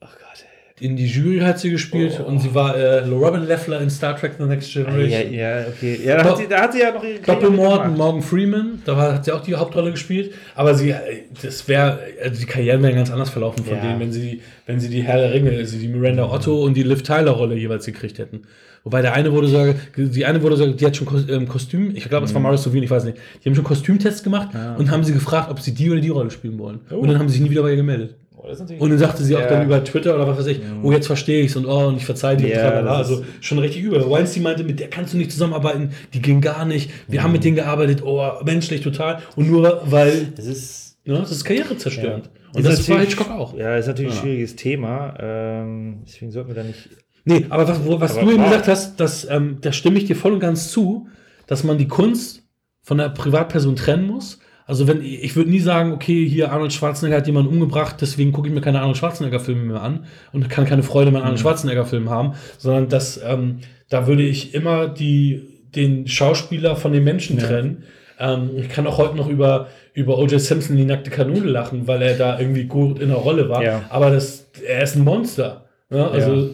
S3: Ach Gott.
S2: In die Jury hat sie gespielt und sie war äh, Robin Leffler in Star Trek The Next
S3: Ja,
S2: Generation.
S3: ja, okay. Ja, da hat, sie, da hat sie ja noch ihre
S2: Doppelmord. Morgan Freeman, da hat sie auch die Hauptrolle gespielt, aber sie, äh, das wäre, also die Karrieren wären ganz anders verlaufen von
S3: Ja.
S2: denen, wenn sie, wenn sie die Herr der Ringe, also die Miranda Otto und die Liv Tyler Rolle jeweils gekriegt hätten. Wobei der eine wurde sogar, die eine wurde sogar, die hat schon ähm, Kostüm, ich glaube, es war Maris Sovin, ich weiß nicht, die haben schon Kostümtests gemacht
S3: Mhm. Ah,
S2: und haben sie gefragt, ob sie die oder die Rolle spielen wollen. Und dann haben sie sich nie wieder bei ihr gemeldet.
S3: Oh,
S2: Und dann sagte sie auch
S3: Ja.
S2: dann über Twitter oder was weiß ich, oh, jetzt verstehe ich's und oh, und ich verzeih dir.
S3: Ja,
S2: also schon richtig übel. Weinstein meinte, mit der kannst du nicht zusammenarbeiten, die ging gar nicht. Wir haben mit denen gearbeitet, oh, menschlich total. Und nur weil,
S3: Das ist.
S2: ne, das ist Karriere zerstörend. Und
S3: Ist
S2: das war Hitchcock auch.
S3: Ja, ist natürlich
S2: Ja.
S3: ein schwieriges Thema. Ähm, deswegen sollten wir da nicht.
S2: Nee, aber was, was
S3: Aber
S2: du eben gesagt hast, das, ähm, da stimme ich dir voll und ganz zu, dass man die Kunst von der Privatperson trennen muss. Also wenn ich würde nie sagen, okay, hier Arnold Schwarzenegger hat jemanden umgebracht, deswegen gucke ich mir keine Arnold Schwarzenegger Filme mehr an und kann keine Freude mehr an Arnold Schwarzenegger Filmen haben, sondern das, ähm, da würde ich immer die den Schauspieler von den Menschen
S3: Ja.
S2: trennen. Ähm, ich kann auch heute noch über, über O.J. Simpson die nackte Kanone lachen, weil er da irgendwie gut in der Rolle war.
S3: Ja.
S2: Aber das, er ist ein Monster. Ja, also,
S3: Ja.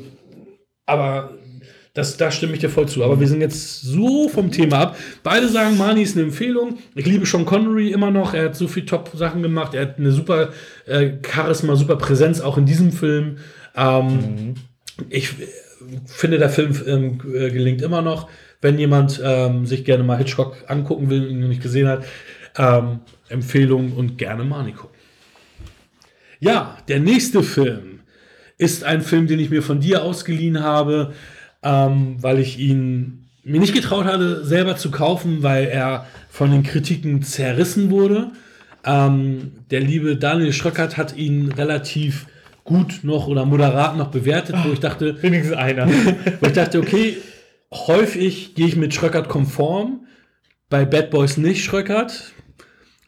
S2: Aber das, da stimme ich dir voll zu. Aber wir sind jetzt so vom Thema ab. Beide sagen, Mani ist eine Empfehlung. Ich liebe Sean Connery immer noch. Er hat so viel Top-Sachen gemacht. Er hat eine super äh, Charisma, super Präsenz auch in diesem Film. Ähm, Ich äh, finde, der Film ähm, äh, gelingt immer noch. Wenn jemand ähm, sich gerne mal Hitchcock angucken will und ihn noch nicht gesehen hat, ähm, Empfehlung und gerne Mani gucken. Ja, der nächste Film ist ein Film, den ich mir von dir ausgeliehen habe, ähm, weil ich ihn mir nicht getraut hatte, selber zu kaufen, weil er von den Kritiken zerrissen wurde. Ähm, der liebe Daniel Schröckert hat ihn relativ gut noch oder moderat noch bewertet, wo ich dachte,
S3: Wenigstens einer.
S2: wo ich dachte, okay, häufig gehe ich mit Schröckert konform, bei Bad Boys nicht Schröckert,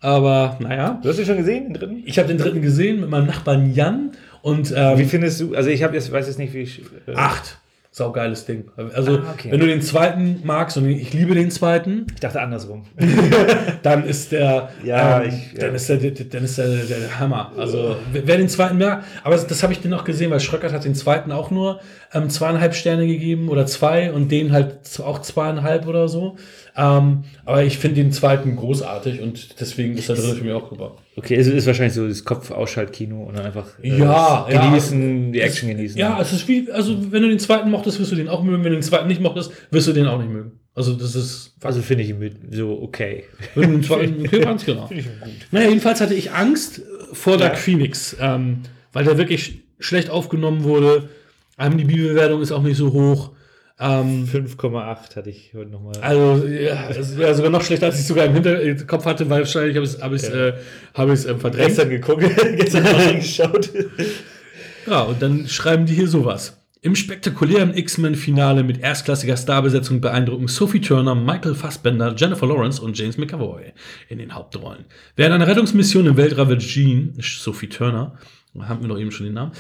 S2: aber naja.
S3: Du hast ihn schon gesehen, den dritten?
S2: Ich habe den dritten gesehen mit meinem Nachbarn Jan und ähm,
S3: Wie findest du, also ich habe jetzt, weiß jetzt nicht, wie ich. Äh,
S2: acht. Saugeiles Ding. Also,
S3: Ah, okay.
S2: wenn du den zweiten magst und ich liebe den zweiten,
S3: ich dachte andersrum.
S2: dann ist der,
S3: Ja,
S2: ähm,
S3: ich- ja.
S2: dann ist der, dann ist der, der, Hammer. Also, wer den zweiten mag, aber das, das habe ich den noch gesehen, weil Schröckert hat den zweiten auch nur ähm, zweieinhalb Sterne gegeben oder zwei und den halt auch zweieinhalb oder so. Ähm, aber ich finde den zweiten großartig und deswegen ist der dritte für mich auch super.
S3: Okay, es ist wahrscheinlich so das Kopf-Ausschalt-Kino und dann einfach äh,
S2: Ja, ja.
S3: genießen, die Action genießen.
S2: Ja, es ist wie, also wenn du den zweiten mochtest, wirst du den auch mögen. Wenn du den zweiten nicht mochtest, wirst du den auch nicht mögen. Also das ist
S3: Also finde ich ihn mit so okay.
S2: Wenn du den zweiten okay, fandst, genau.
S3: Finde ich gut.
S2: Naja, jedenfalls hatte ich Angst vor Dark
S3: Ja.
S2: Phoenix, ähm, weil der wirklich schlecht aufgenommen wurde. Die bewertung ist auch nicht so hoch. Ähm,
S3: 5,8 hatte ich heute nochmal.
S2: also, ja, es wäre sogar noch schlechter, als ich sogar im Hinterkopf hatte, weil wahrscheinlich habe ich es hab ich's,
S3: Ja.
S2: äh, hab ich's, ähm, verdrängt.
S3: gestern geguckt, gestern noch reingeschaut.
S2: Ja, und dann schreiben die hier sowas. Im spektakulären X-Men-Finale mit erstklassiger Starbesetzung beeindrucken Sophie Turner, Michael Fassbender, Jennifer Lawrence und James McAvoy in den Hauptrollen. Während einer Rettungsmission im Weltraum Jean, Sophie Turner, haben wir doch eben schon den Namen,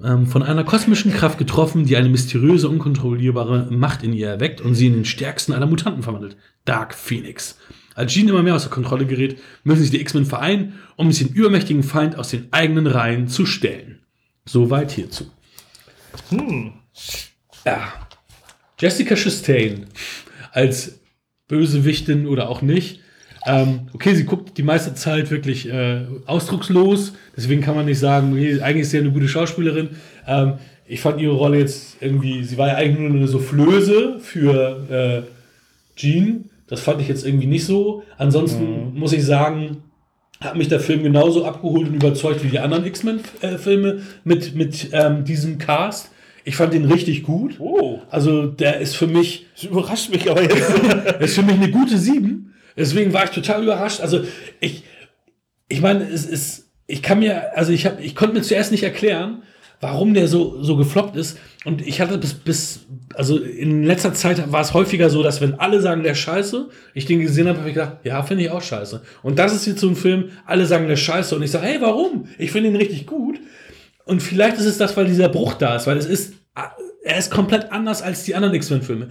S2: von einer kosmischen Kraft getroffen, die eine mysteriöse, unkontrollierbare Macht in ihr erweckt und sie in den stärksten aller Mutanten verwandelt. Dark Phoenix. Als Jean immer mehr außer Kontrolle gerät, müssen sich die X-Men vereinen, um sich den übermächtigen Feind aus den eigenen Reihen zu stellen. Soweit hierzu.
S3: Hm.
S2: Ja. Jessica Chastain als Bösewichtin oder auch nicht. Ähm, okay, sie guckt die meiste Zeit wirklich äh, ausdruckslos, deswegen kann man nicht sagen, okay, eigentlich ist sie eine gute Schauspielerin. Ähm, ich fand ihre Rolle jetzt irgendwie, sie war ja eigentlich nur eine Soufflöse für äh, Jean. Das fand ich jetzt irgendwie nicht so. Ansonsten muss ich sagen, hat mich der Film genauso abgeholt und überzeugt wie die anderen X-Men-Filme mit, mit ähm, diesem Cast. Ich fand den richtig gut.
S3: Oh,
S2: Also der ist für mich,
S3: das überrascht mich aber jetzt.
S2: ist für mich eine gute 7. Deswegen war ich total überrascht. Also ich, ich meine, es ist, ich kann mir, also ich habe, ich konnte mir zuerst nicht erklären, warum der so, so gefloppt ist. Und ich hatte bis, bis, also in letzter Zeit war es häufiger so, dass wenn alle sagen, der scheiße, ich den gesehen habe, habe ich gedacht, ja, finde ich auch scheiße. Und das ist jetzt so ein Film, alle sagen, der scheiße. Und ich sage, hey, warum? Ich finde ihn richtig gut. Und vielleicht ist es das, weil dieser Bruch da ist, weil es ist, er ist komplett anders als die anderen X-Men-Filme.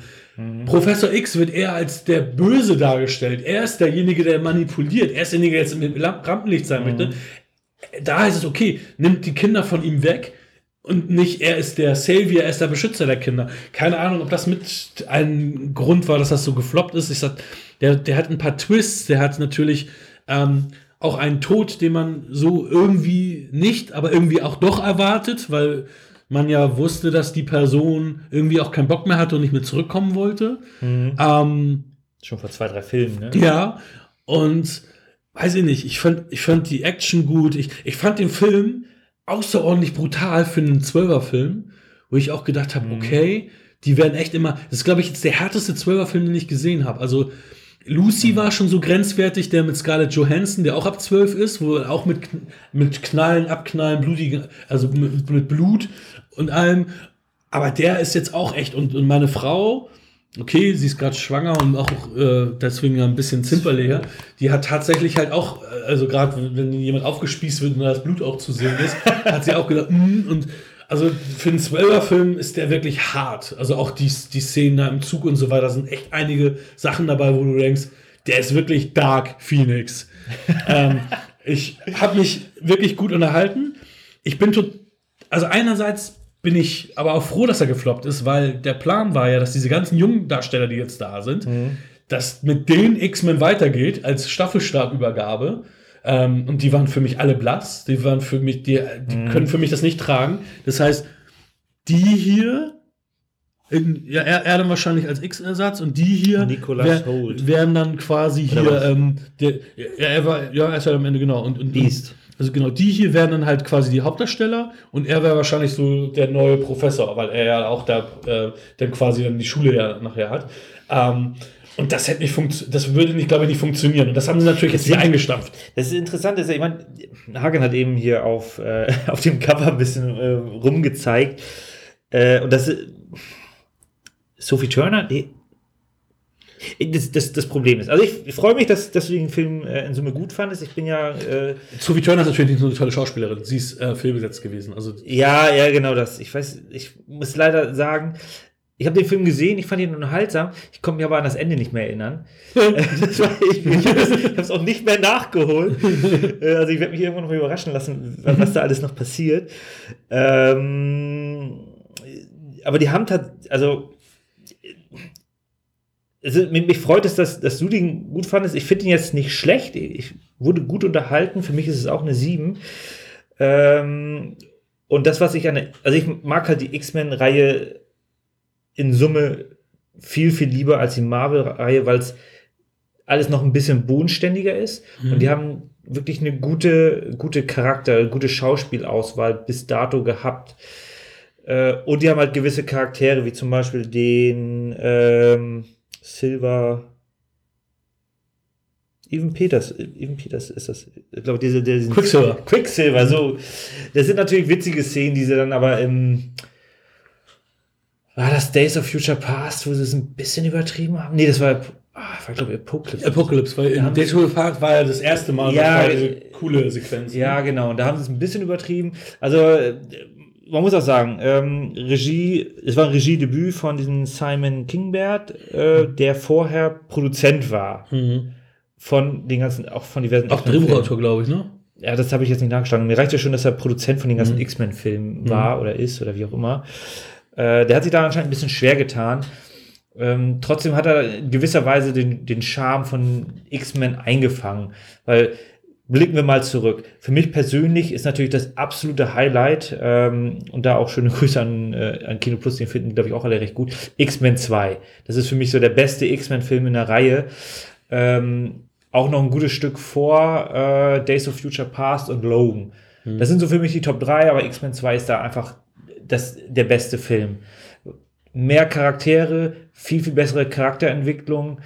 S2: Professor X wird eher als der Böse dargestellt. Er ist derjenige, der manipuliert. Er ist derjenige, der jetzt im Rampenlicht sein möchte. Da heißt es, okay, nimmt die Kinder von ihm weg und nicht, er ist der Savior, er ist der Beschützer der Kinder. Keine Ahnung, ob das mit ein Grund war, dass das so gefloppt ist. Ich sag, der, der hat ein paar Twists, der hat natürlich ähm, auch einen Tod, den man so irgendwie nicht, aber irgendwie auch doch erwartet, weil man ja wusste, dass die Person irgendwie auch keinen Bock mehr hatte und nicht mehr zurückkommen wollte. Ähm,
S3: Schon vor zwei, drei Filmen, ne?
S2: ja, und weiß ich nicht, ich fand, ich fand die Action gut. Ich, ich fand den Film außerordentlich brutal für einen Zwölferfilm, wo ich auch gedacht habe, okay, die werden echt immer. Das ist, glaube ich, jetzt der härteste Zwölferfilm, den ich gesehen habe. Also Lucy war schon so grenzwertig, der mit Scarlett Johansson, der auch ab 12 ist, wo auch mit, mit Knallen, Abknallen, blutigen, also mit, mit Blut und allem. Aber der ist jetzt auch echt. Und, und meine Frau, okay, sie ist gerade schwanger und auch äh, deswegen ein bisschen zimperlicher, die hat tatsächlich halt auch, äh, also gerade wenn jemand aufgespießt wird und da das Blut auch zu sehen ist, hat sie auch gedacht, mm, und Also für einen Zwölfer-Film ist der wirklich hart. Also auch die, die Szenen da im Zug und so weiter sind echt einige Sachen dabei, wo du denkst, der ist wirklich Dark Phoenix. ähm, ich habe mich wirklich gut unterhalten. Ich bin tot, also einerseits bin ich aber auch froh, dass er gefloppt ist, weil der Plan war ja, dass diese ganzen jungen Darsteller, die jetzt da sind,
S3: Mhm.
S2: dass mit denen X-Men weitergeht als Staffelstabübergabe. Ähm, und die waren für mich alle blass. Die waren für mich, die, die
S3: Mhm.
S2: können für mich das nicht tragen. Das heißt, die hier, in, ja, er, er dann wahrscheinlich als X-Ersatz und die hier
S3: Nicholas
S2: wär, wären dann quasi
S3: Oder
S2: hier, ähm, der, ja, er war, ja, er ist ja am Ende genau. Und, und,
S3: Beast.
S2: Also genau, die hier wären dann halt quasi die Hauptdarsteller und er wäre wahrscheinlich so der neue Professor, weil er ja auch da äh, dann quasi dann die Schule ja nachher hat. Ähm, und das hätte nicht funkt das würde nicht, glaube ich, nicht funktionieren. Und das haben sie natürlich jetzt wieder eingestampft.
S3: Das ist interessant, ist, ich meine, Hagen hat eben hier auf, äh, auf dem Cover ein bisschen äh, rumgezeigt. Äh, und das ist Sophie Turner, die, das, das, das Problem ist. Also ich, freue mich, dass, dass du den Film äh, in Summe gut fandest. Ich bin ja, äh,
S2: Sophie Turner ist natürlich nicht so eine tolle Schauspielerin. Sie ist äh, filmbesetzt gewesen. Also
S3: ja, ja, genau das. Ich weiß, ich muss leider sagen, ich habe den Film gesehen, ich fand ihn unterhaltsam. Ich konnte mich aber an das Ende nicht mehr erinnern. das war, ich ich habe es auch nicht mehr nachgeholt. Äh, also ich werde mich irgendwann noch mal überraschen lassen, was da alles noch passiert. Ähm, aber die haben tatsächlich, also ist- mich freut es, dass, dass du den gut fandest. Ich finde ihn jetzt nicht schlecht. Ich wurde gut unterhalten. Für mich ist es auch eine 7. Ähm, und das, was ich an der, also ich mag halt die X-Men-Reihe in Summe viel, viel lieber als die Marvel-Reihe, weil es alles noch ein bisschen bodenständiger ist. Und die haben wirklich eine gute, gute Charakter, gute Schauspielauswahl bis dato gehabt. Äh, und die haben halt gewisse Charaktere, wie zum Beispiel den ähm, Silver. Even Peters, Even Peters ist das, ich glaube, diese, diese
S2: Quicksilver.
S3: Quicksilver, so. Das sind natürlich witzige Szenen, die sie dann aber im. War das Days of Future Past, wo sie es ein bisschen übertrieben haben? Nee, das war, ah, war glaube ich, Apocalypse.
S2: Apocalypse, weil in Days of Park war ja das erste Mal
S3: Ja,
S2: eine
S3: äh,
S2: coole Sequenz.
S3: Ja, genau. Und da haben sie es ein bisschen übertrieben. Also, äh, man muss auch sagen, ähm, Regie, es war ein Regiedebüt von diesem Simon Kingbert, äh, der vorher Produzent war.
S2: Mhm.
S3: Von den ganzen, auch von diversen
S2: Auch. Drehbuchautor, glaube ich, ne?
S3: Ja, das habe ich jetzt nicht nachgeschlagen. Mir reicht ja schon, dass er Produzent von den ganzen
S2: Mhm.
S3: X-Men-Filmen war oder ist oder wie auch immer. Äh, der hat sich da anscheinend ein bisschen schwer getan. Ähm, trotzdem hat er in gewisser Weise den, den Charme von X-Men eingefangen. Weil, blicken wir mal zurück. Für mich persönlich ist natürlich das absolute Highlight, ähm, und da auch schöne Grüße an, äh, an Kino Plus, den finden, glaube ich, auch alle recht gut, X-Men 2. Das ist für mich so der beste X-Men-Film in der Reihe. Ähm, auch noch ein gutes Stück vor äh, Days of Future Past und Logan. Das sind so für mich die Top 3, aber X-Men 2 ist da einfach das, der beste Film. Mehr Charaktere, viel, viel bessere Charakterentwicklung,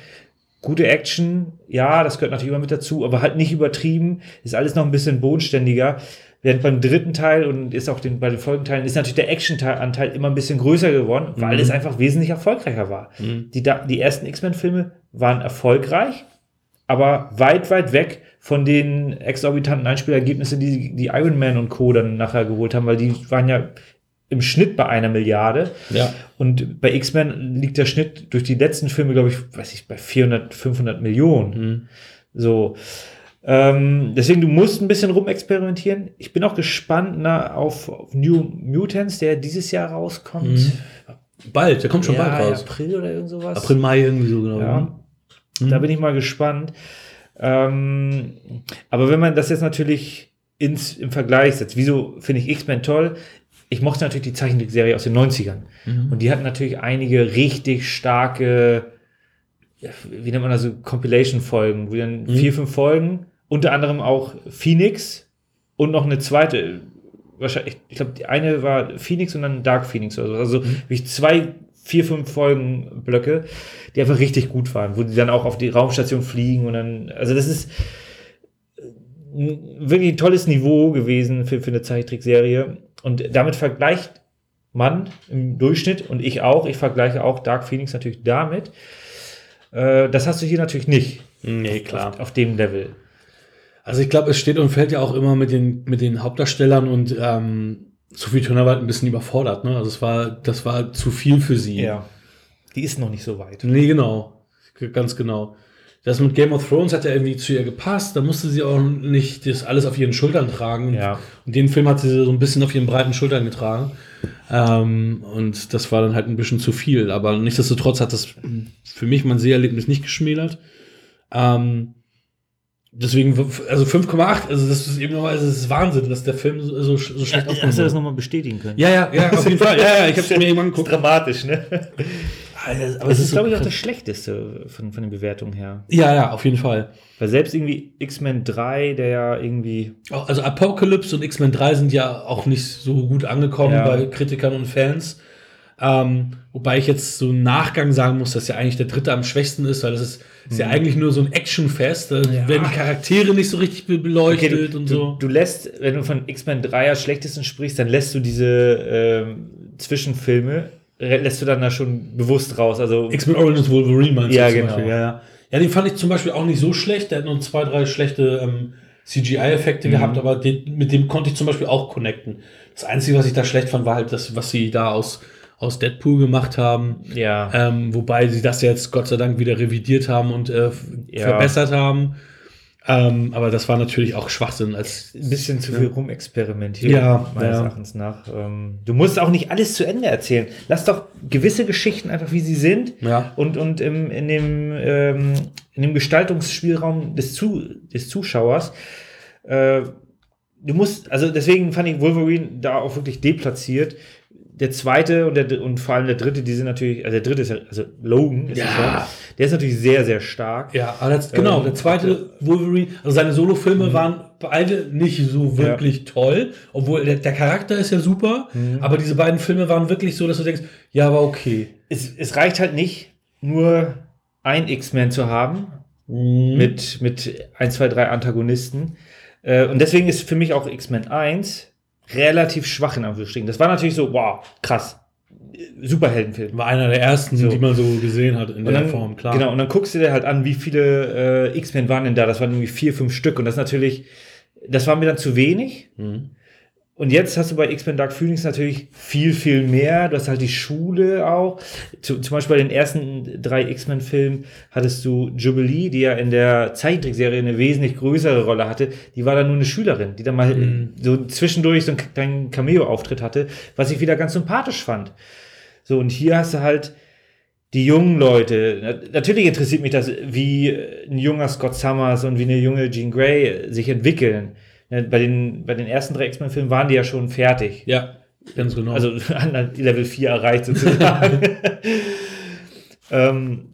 S3: gute Action, ja, das gehört natürlich immer mit dazu, aber halt nicht übertrieben, ist alles noch ein bisschen bodenständiger. Während beim dritten Teil und ist auch den, bei den Folgenteilen ist natürlich der Action-Anteil immer ein bisschen größer geworden, weil es einfach wesentlich erfolgreicher war. Die, da- die ersten X-Men-Filme waren erfolgreich, aber weit, weit weg von den exorbitanten Einspielergebnissen, die die Iron Man und Co. dann nachher geholt haben, weil die waren ja im Schnitt bei einer Milliarde.
S2: Ja.
S3: Und bei X-Men liegt der Schnitt durch die letzten Filme, glaube ich, weiß ich, bei 400, 500 Millionen. So. Ähm, deswegen, du musst ein bisschen rumexperimentieren. Ich bin auch gespannt na, auf, auf New Mutants, der dieses Jahr rauskommt.
S2: Bald, der kommt schon
S3: ja,
S2: bald raus.
S3: April oder irgend sowas.
S2: April, Mai irgendwie so, genau.
S3: Ja. Da bin ich mal gespannt. Ähm, aber wenn man das jetzt natürlich ins, im Vergleich setzt, wieso finde ich X-Men toll? Ich mochte natürlich die Zeichentrickserie aus den 90ern. Und die hat natürlich einige richtig starke, wie nennt man das, so Compilation-Folgen, wo dann vier, fünf Folgen, unter anderem auch Phoenix und noch eine zweite, wahrscheinlich, ich glaube, die eine war Phoenix und dann Dark Phoenix oder so. Also wie zwei, vier, fünf Folgen Blöcke, die einfach richtig gut waren, wo die dann auch auf die Raumstation fliegen und dann, also das ist ein wirklich ein tolles Niveau gewesen für, für eine Zeichentrickserie. Und damit vergleicht man im Durchschnitt und ich auch, ich vergleiche auch Dark Phoenix natürlich damit. Äh, das hast du hier natürlich nicht
S2: Nee, klar.
S3: auf, auf dem Level.
S2: Also ich glaube, es steht und fällt ja auch immer mit den, mit den Hauptdarstellern und ähm, Sophie Turner war ein bisschen überfordert, ne? Also es war, das war zu viel für sie.
S3: Ja. Die ist noch nicht so weit.
S2: Nee, genau. Ganz genau. Das mit Game of Thrones hat ja irgendwie zu ihr gepasst. Da musste sie auch nicht das alles auf ihren Schultern tragen.
S3: Ja.
S2: Und den Film hat sie so ein bisschen auf ihren breiten Schultern getragen. Ähm, und das war dann halt ein bisschen zu viel. Aber nichtsdestotrotz hat das für mich mein Seherlebnis nicht geschmälert. Ähm, deswegen, also 5,8, also das ist eben nochmal, also das ist Wahnsinn, dass der Film so, so, so schlecht
S3: Hast du das nochmal bestätigen können?
S2: Ja, ja, ja, auf jeden Fall. Ja, ja, ich habe es mir irgendwann geguckt.
S3: dramatisch, ne? Aber es ist,
S2: so
S3: glaube ich, auch das Schlechteste von, von den Bewertungen her.
S2: Ja, ja, auf jeden Fall.
S3: Weil selbst irgendwie X-Men 3, der ja irgendwie.
S2: Also Apocalypse und X-Men 3 sind ja auch nicht so gut angekommen
S3: Ja.
S2: bei Kritikern und Fans. Ähm, wobei ich jetzt so im Nachgang sagen muss, dass ja eigentlich der dritte am schwächsten ist, weil das ist, ist ja eigentlich nur so ein Actionfest. Da
S3: Mhm. Ja.
S2: werden die Charaktere nicht so richtig be- beleuchtet
S3: du,
S2: und
S3: du,
S2: so.
S3: du lässt, wenn du von X-Men 3 als schlechtesten sprichst, dann lässt du diese ähm, Zwischenfilme, lässt du dann da schon bewusst raus. Also
S2: X-Men Origins Wolverine meinst
S3: Ja,
S2: du zum
S3: genau.
S2: Beispiel. Ja, ja. ja, den fand ich zum Beispiel auch nicht so schlecht. Der hat nur zwei, drei schlechte ähm, CGI-Effekte
S3: Mhm.
S2: gehabt, aber den, mit dem konnte ich zum Beispiel auch connecten. Das Einzige, was ich da schlecht fand, war halt das, was sie da aus, aus Deadpool gemacht haben.
S3: ja.
S2: Ähm, wobei sie das jetzt Gott sei Dank wieder revidiert haben und äh,
S3: Ja.
S2: verbessert haben. Ähm, aber das war natürlich auch Schwachsinn. Als,
S3: ein bisschen zu viel rumexperimentiert,
S2: Ja,
S3: meines
S2: ja.
S3: Erachtens nach. Ähm, du musst auch nicht alles zu Ende erzählen. Lass doch gewisse Geschichten einfach, wie sie sind.
S2: Ja.
S3: Und, und im, in, dem, ähm, in dem Gestaltungsspielraum des, zu, des Zuschauers. Äh, du musst, also deswegen fand ich Wolverine da auch wirklich deplatziert. Der zweite und, der, und vor allem der dritte, die sind natürlich, also der dritte ist ja, also Logan ist
S2: Ja.
S3: ja, der ist natürlich sehr, sehr stark.
S2: ja, aber das, genau,
S3: Ähm,
S2: der zweite Wolverine, also seine Solofilme waren beide nicht so wirklich toll, obwohl der, der Charakter ist ja super, aber diese beiden Filme waren wirklich so, dass du denkst, ja, aber okay.
S3: es, es reicht halt nicht, nur ein X-Men zu haben
S2: Mhm.
S3: mit, mit 1, 2, 3 Antagonisten. Äh, und deswegen ist für mich auch X-Men 1 relativ schwach in Anführungsstrichen. Das war natürlich so, wow, krass. Superheldenfilm.
S2: War einer der ersten,
S3: So.
S2: die man so gesehen hat in
S3: Und
S2: der
S3: dann,
S2: Form, klar.
S3: Genau, und dann guckst du dir halt an, wie viele äh, X-Men waren denn da. Das waren irgendwie vier, fünf Stück. Und das natürlich, das war mir dann zu wenig.
S2: Mhm.
S3: Und jetzt hast du bei X-Men Dark Phoenix natürlich viel, viel mehr. Du hast halt die Schule auch. Zu, zum Beispiel bei den ersten drei X-Men-Filmen hattest du Jubilee, die ja in der Zeichentrickserie eine wesentlich größere Rolle hatte. Die war dann nur eine Schülerin, die dann mal so zwischendurch so einen kleinen Cameo-Auftritt hatte, was ich wieder ganz sympathisch fand. So, und hier hast du halt die jungen Leute. Na- Natürlich interessiert mich das, wie ein junger Scott Summers und wie eine junge Jean Grey sich entwickeln. Ja, Bei den, bei den ersten drei X-Men-Filmen waren die ja schon fertig.
S2: Ja, ganz genau.
S3: Also an Level 4 erreicht sozusagen. ähm,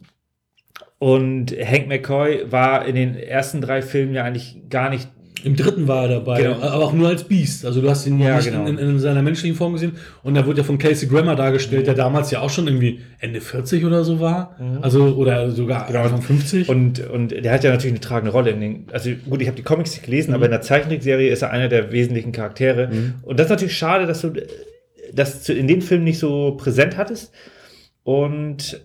S3: und Hank McCoy war in den ersten drei Filmen ja eigentlich gar nicht.
S2: Im dritten war er dabei,
S3: Genau.
S2: aber auch nur als Beast. Also du hast ihn
S3: Ja, genau.
S2: in, in, in seiner menschlichen Form gesehen. Und da wurde ja von Casey Grammer dargestellt, der damals ja auch schon irgendwie Ende 40 oder so war. Also, oder sogar
S3: Genau.
S2: Anfang 50.
S3: Und, und der hat ja natürlich eine tragende Rolle in den. Also gut, ich habe die Comics nicht gelesen, aber in der Zeichentrickserie ist er einer der wesentlichen Charaktere. Und das ist natürlich schade, dass du das in dem Film nicht so präsent hattest. Und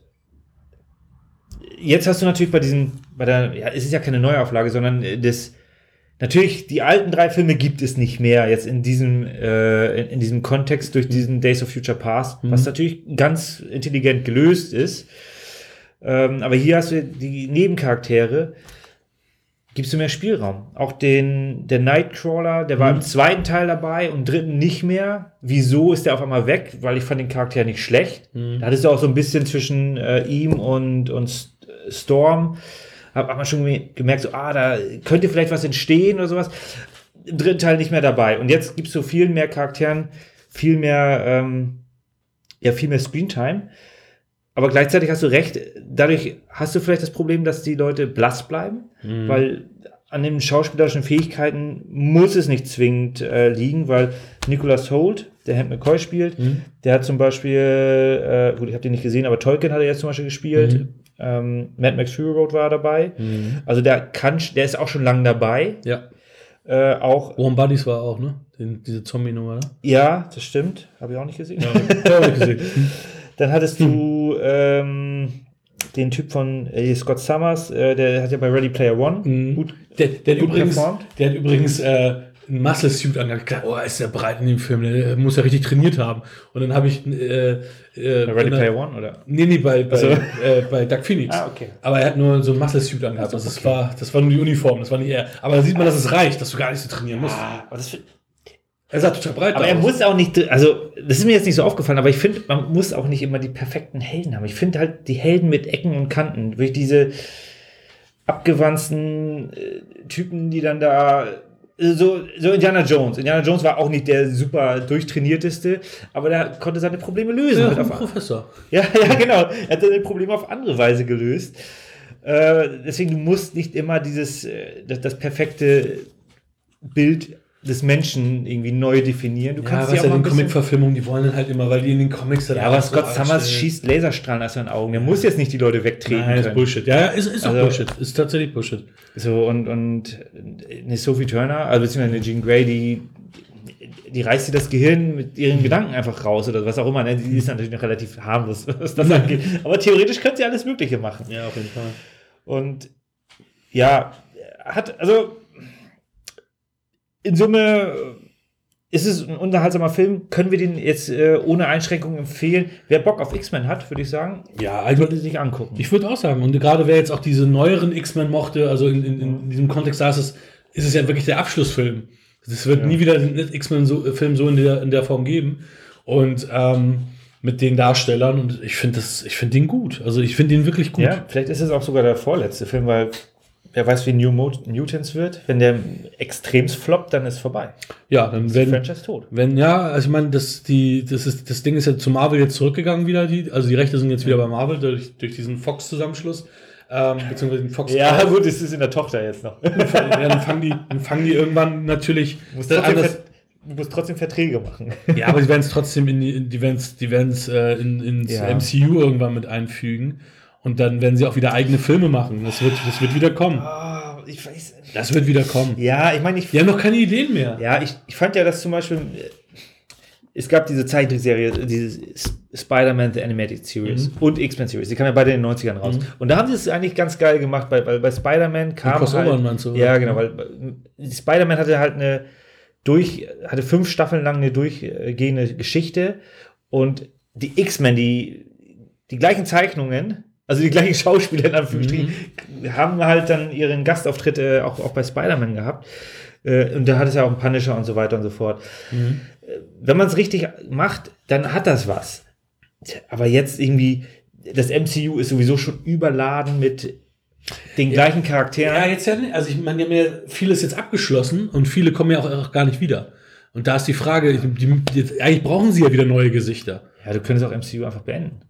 S3: jetzt hast du natürlich bei diesem, bei der, ja, es ist ja keine Neuauflage, sondern das, natürlich, die alten drei Filme gibt es nicht mehr jetzt in diesem, äh, in, in diesem Kontext durch diesen Days of Future Past, was natürlich ganz intelligent gelöst ist. Ähm, aber hier hast du die Nebencharaktere, gibst du mehr Spielraum. Auch den, der Nightcrawler, der war im zweiten Teil dabei und im dritten nicht mehr. Wieso ist der auf einmal weg? Weil ich fand den Charakter nicht schlecht. Da hattest du auch so ein bisschen zwischen äh, ihm und, und Storm. Hab, hab man schon geme- gemerkt, so, ah, da könnte vielleicht was entstehen oder sowas. Im dritten Teil nicht mehr dabei. Und jetzt gibst du viel mehr Charakteren, viel mehr, ähm, ja, viel mehr Screentime. Aber gleichzeitig hast du recht, dadurch hast du vielleicht das Problem, dass die Leute blass bleiben, weil an den schauspielerischen Fähigkeiten muss es nicht zwingend äh, liegen, weil Nicholas Holt, der Hank McCoy spielt, der hat zum Beispiel, äh, gut, ich habe den nicht gesehen, aber Tolkien hat er jetzt zum Beispiel gespielt, ähm, Mad Max Fury Road war dabei, also der kann, der ist auch schon lange dabei,
S2: ja.
S3: äh, auch,
S2: Warm Buddies war auch, ne? Den, diese Zombie-Nummer, ne?
S3: ja, das stimmt, habe ich auch nicht gesehen.
S2: Ja, hab ich gesehen.
S3: Dann hattest du ähm, den Typ von äh, Scott Summers, äh, der hat ja bei Ready Player One
S2: Mhm.
S3: gut.
S2: Der, der, hat
S3: Gut
S2: übrigens,
S3: performt.
S2: der hat übrigens äh, Muscle Suit angehabt. Dachte, oh, ist der bereit in dem Film? Der muss ja richtig trainiert haben. Und dann habe ich äh, äh,
S3: Ready Player One, oder?
S2: Nee, nee, bei, bei,
S3: so.
S2: äh, bei Doug Phoenix.
S3: Ah, okay.
S2: Aber er hat nur so ein Muscle Suit angehabt. Also das, war, das war nur die Uniform, das war nicht er. Aber da sieht man, dass es reicht, dass du gar nicht so trainieren musst.
S3: Das,
S2: Er sah total breit
S3: aber er muss auch nicht, also das ist mir jetzt nicht so aufgefallen, aber ich finde, man muss auch nicht immer die perfekten Helden haben. Ich finde halt die Helden mit Ecken und Kanten, wirklich diese abgewanzten äh, Typen, die dann da so, so Indiana Jones. Indiana Jones war auch nicht der super durchtrainierteste, aber der konnte seine Probleme lösen.
S2: ja, ein Professor.
S3: Ja, ja, genau. Er hat seine Probleme auf andere Weise gelöst. Äh, deswegen, du musst nicht immer dieses, äh, das, das perfekte Bild des Menschen irgendwie neu definieren. Du
S2: Ja,
S3: kannst
S2: was ja
S3: auch
S2: in den Comic-Verfilmungen, die wollen dann halt immer, weil die in den Comics dann
S3: Ja,
S2: auch
S3: aber
S2: so
S3: Scott Summers
S2: darstellen.
S3: schießt Laserstrahlen aus seinen Augen. Der muss jetzt nicht die Leute wegtreten
S2: Nein, ist
S3: können.
S2: Bullshit. Ja, ist, ist auch
S3: Also-
S2: Bullshit. Ist tatsächlich Bullshit.
S3: So, und, und eine Sophie Turner, also beziehungsweise eine Jean Grey, die, die reißt dir das Gehirn mit ihren Gedanken einfach raus oder was auch immer. Ne? Die ist natürlich noch relativ harmlos, was das angeht. Aber theoretisch könnte sie alles Mögliche machen.
S2: Ja, auf jeden Fall.
S3: Und ja, hat, also in Summe ist es ein unterhaltsamer Film. Können wir den jetzt äh, ohne Einschränkungen empfehlen? Wer Bock auf X-Men hat, würde ich sagen,
S2: Ja, also
S3: sollte sich angucken.
S2: ich würde auch sagen, und gerade wer jetzt auch diese neueren X-Men mochte, also in, in, in diesem Kontext ist es, ist es ja wirklich der Abschlussfilm. Es wird nie wieder einen X-Men-Film so in der, in der Form geben. Und ähm, mit den Darstellern und ich finde das, ich finde den gut. Also ich finde den wirklich gut.
S3: ja, vielleicht ist es auch sogar der vorletzte Film, weil wer weiß, wie New Mut- Mutants wird. Wenn der extremst floppt, dann ist vorbei.
S2: Ja, dann
S3: Die
S2: werden,
S3: Franchise tot.
S2: Wenn ja, also ich meine, das, die, das, ist, das Ding ist ja zu Marvel jetzt zurückgegangen wieder, die, also die Rechte sind jetzt wieder bei Marvel durch, durch diesen Fox-Zusammenschluss, ähm, beziehungsweise den Fox.
S3: Ja, gut, es ist in der Tochter jetzt noch. Du
S2: ja, dann fangen die, dann fangen die irgendwann natürlich
S3: musst
S2: äh,
S3: trotzdem,
S2: anders,
S3: du musst trotzdem Verträge machen.
S2: ja, aber die werden es trotzdem in die, die werden es, die äh, in, ins
S3: Ja.
S2: MCU irgendwann mit einfügen und dann werden sie auch wieder eigene Filme machen. Das wird, das wird wieder kommen.
S3: Ah, ich weiß.
S2: Das wird wieder kommen.
S3: Ja, ich meine, ich
S2: Die haben noch keine Ideen mehr.
S3: Ja, ich, ich fand ja, dass zum Beispiel, äh, es gab diese Zeichentrickserie, diese Spider-Man The Animated Series und X-Men Series, die kamen ja beide in den 90ern raus. Und da haben sie es eigentlich ganz geil gemacht, weil, weil bei Spider-Man kam.
S2: Crossovern
S3: halt,
S2: du,
S3: Ja, genau, weil Spider-Man hatte halt eine durch, hatte fünf Staffeln lang eine durchgehende Geschichte und die X-Men, die, die gleichen Zeichnungen, also die gleichen Schauspieler in Anführungsstrichen, haben halt dann ihren Gastauftritt äh, auch, auch bei Spider-Man gehabt. Äh, und da hat es ja auch einen Punisher und so weiter und so fort. Äh, Wenn man es richtig macht, dann hat das was. Aber jetzt irgendwie, das MCU ist sowieso schon überladen mit den gleichen Charakteren.
S2: Ja, jetzt ja nicht. Also ich meine, die haben ja vieles jetzt abgeschlossen und viele kommen ja auch, auch gar nicht wieder. Und da ist die Frage, die, die, eigentlich brauchen sie ja wieder neue Gesichter.
S3: Ja, du könntest auch MCU einfach beenden.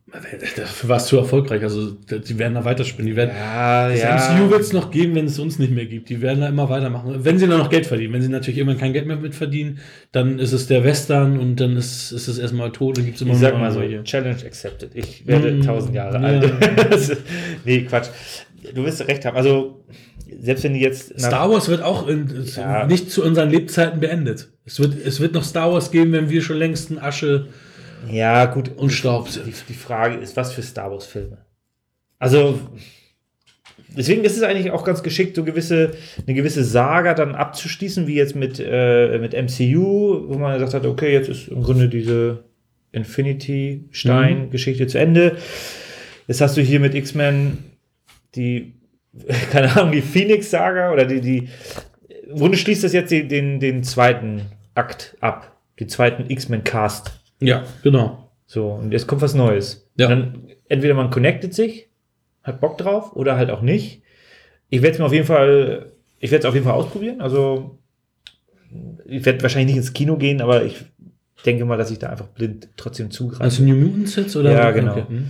S2: Dafür war es zu erfolgreich. Also die werden da weiterspinnen. Die werden,
S3: Ja,
S2: das MCU wird es noch geben, wenn es uns nicht mehr gibt. Die werden da immer weitermachen. Wenn sie dann noch Geld verdienen. Wenn sie natürlich irgendwann kein Geld mehr mitverdienen, dann ist es der Western und dann ist, ist es erstmal tot. Dann gibt es immer
S3: Ich sag mal so. Challenge accepted. Ich werde
S2: Mm,
S3: tausend Jahre
S2: ja.
S3: alt. nee, Quatsch. Du wirst recht haben. Also, selbst wenn die jetzt.
S2: Star Wars wird auch in,
S3: Ja.
S2: nicht zu unseren Lebzeiten beendet. Es wird, es wird noch Star Wars geben, wenn wir schon längst in Asche
S3: Ja, gut.
S2: und Staub
S3: Die, die Frage ist, was für Star Wars-Filme? Also, deswegen ist es eigentlich auch ganz geschickt, so gewisse, eine gewisse Saga dann abzuschließen, wie jetzt mit, äh, mit MCU, wo man gesagt hat, okay, jetzt ist im Grunde diese Infinity-Stein-Geschichte zu Ende. Jetzt hast du hier mit X-Men die, keine Ahnung, die Phoenix-Saga oder die, die, im Grunde schließt das jetzt den, den, den zweiten Akt ab, den zweiten X-Men-Cast.
S2: Ja, genau.
S3: So, und jetzt kommt was Neues.
S2: Ja.
S3: Und Dann entweder man connectet sich, hat Bock drauf oder halt auch nicht. Ich werde es mir auf jeden Fall, ich werde es auf jeden Fall ausprobieren. Also, ich werde wahrscheinlich nicht ins Kino gehen, aber ich denke mal, dass ich da einfach blind trotzdem zugreife.
S2: Also New Mutants jetzt? Oder?
S3: Ja, genau.
S2: Okay. Hm.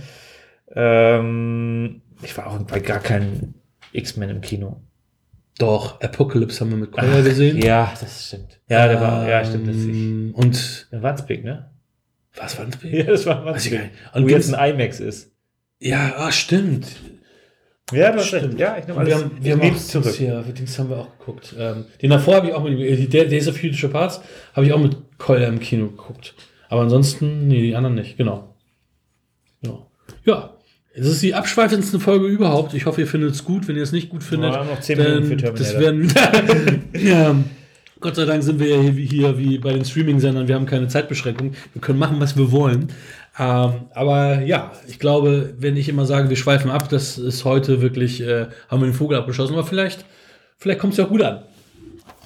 S3: ähm, ich war auch bei gar keinen X-Men im Kino.
S2: Doch, Apocalypse haben wir mit Koya gesehen.
S3: Ja, das stimmt. Ja, der war, ja, stimmt. Das ich,
S2: Ähm, Und
S3: der Wandsbek, ne?
S2: Was war das?
S3: Ja, das war
S2: Weiß ich gar nicht. Und
S3: Wo jetzt ein IMAX ist.
S2: Ja, ah, stimmt.
S3: Ja, du hast
S2: Stimmt.
S3: Ja, ich nehme alles
S2: wir haben, wir haben auch zurück. Dings haben wir auch geguckt. Ähm, den davor habe ich auch mit äh, der Days of Future Parts habe ich auch mit Koya im Kino geguckt. Aber ansonsten, nee, die anderen nicht, genau. genau. Ja, es ist die abschweifendste Folge überhaupt. Ich hoffe, ihr findet es gut. Wenn ihr es nicht gut findet,
S3: wir haben noch zehn Minuten für
S2: dann, das
S3: Terminator.
S2: werden ja, Gott sei Dank sind wir ja hier, wie bei den Streaming-Sendern, wir haben keine Zeitbeschränkung. Wir können machen, was wir wollen. Ähm, aber ja, ich glaube, wenn ich immer sage, wir schweifen ab, das ist heute wirklich, äh, haben wir den Vogel abgeschossen. Aber vielleicht, vielleicht kommt es ja auch gut an.